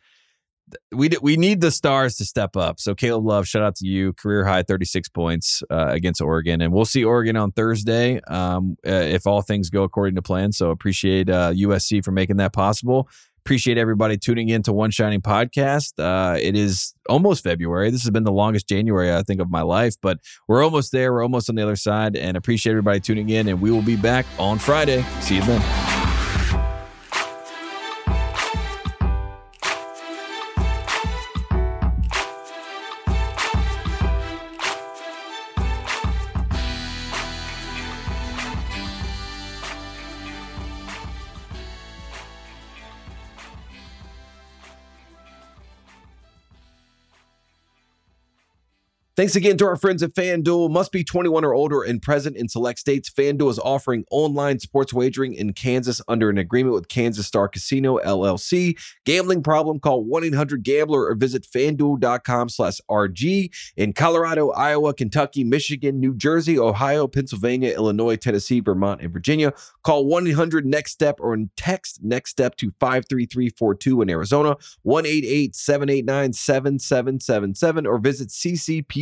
we d- we need the stars to step up. So Caleb Love, shout out to you, career high 36 points uh, against Oregon, and we'll see Oregon on Thursday um, uh, if all things go according to plan. So appreciate uh, USC for making that possible. Appreciate everybody tuning in to One Shining Podcast. Uh, it is almost February. This has been the longest January I think of my life, but we're almost there. We're almost on the other side, and appreciate everybody tuning in. And we will be back on Friday. See you then. Thanks again to our friends at FanDuel. Must be 21 or older and present in select states. FanDuel is offering online sports wagering in Kansas under an agreement with Kansas Star Casino LLC. Gambling problem? Call 1-800-GAMBLER or visit fanduel.com slash RG. In Colorado, Iowa, Kentucky, Michigan, New Jersey, Ohio, Pennsylvania, Illinois, Tennessee, Vermont, and Virginia, call 1-800-NEXT-STEP or text NEXT STEP to 53342 in Arizona, 1-888-789-7777 or visit ccpg.com.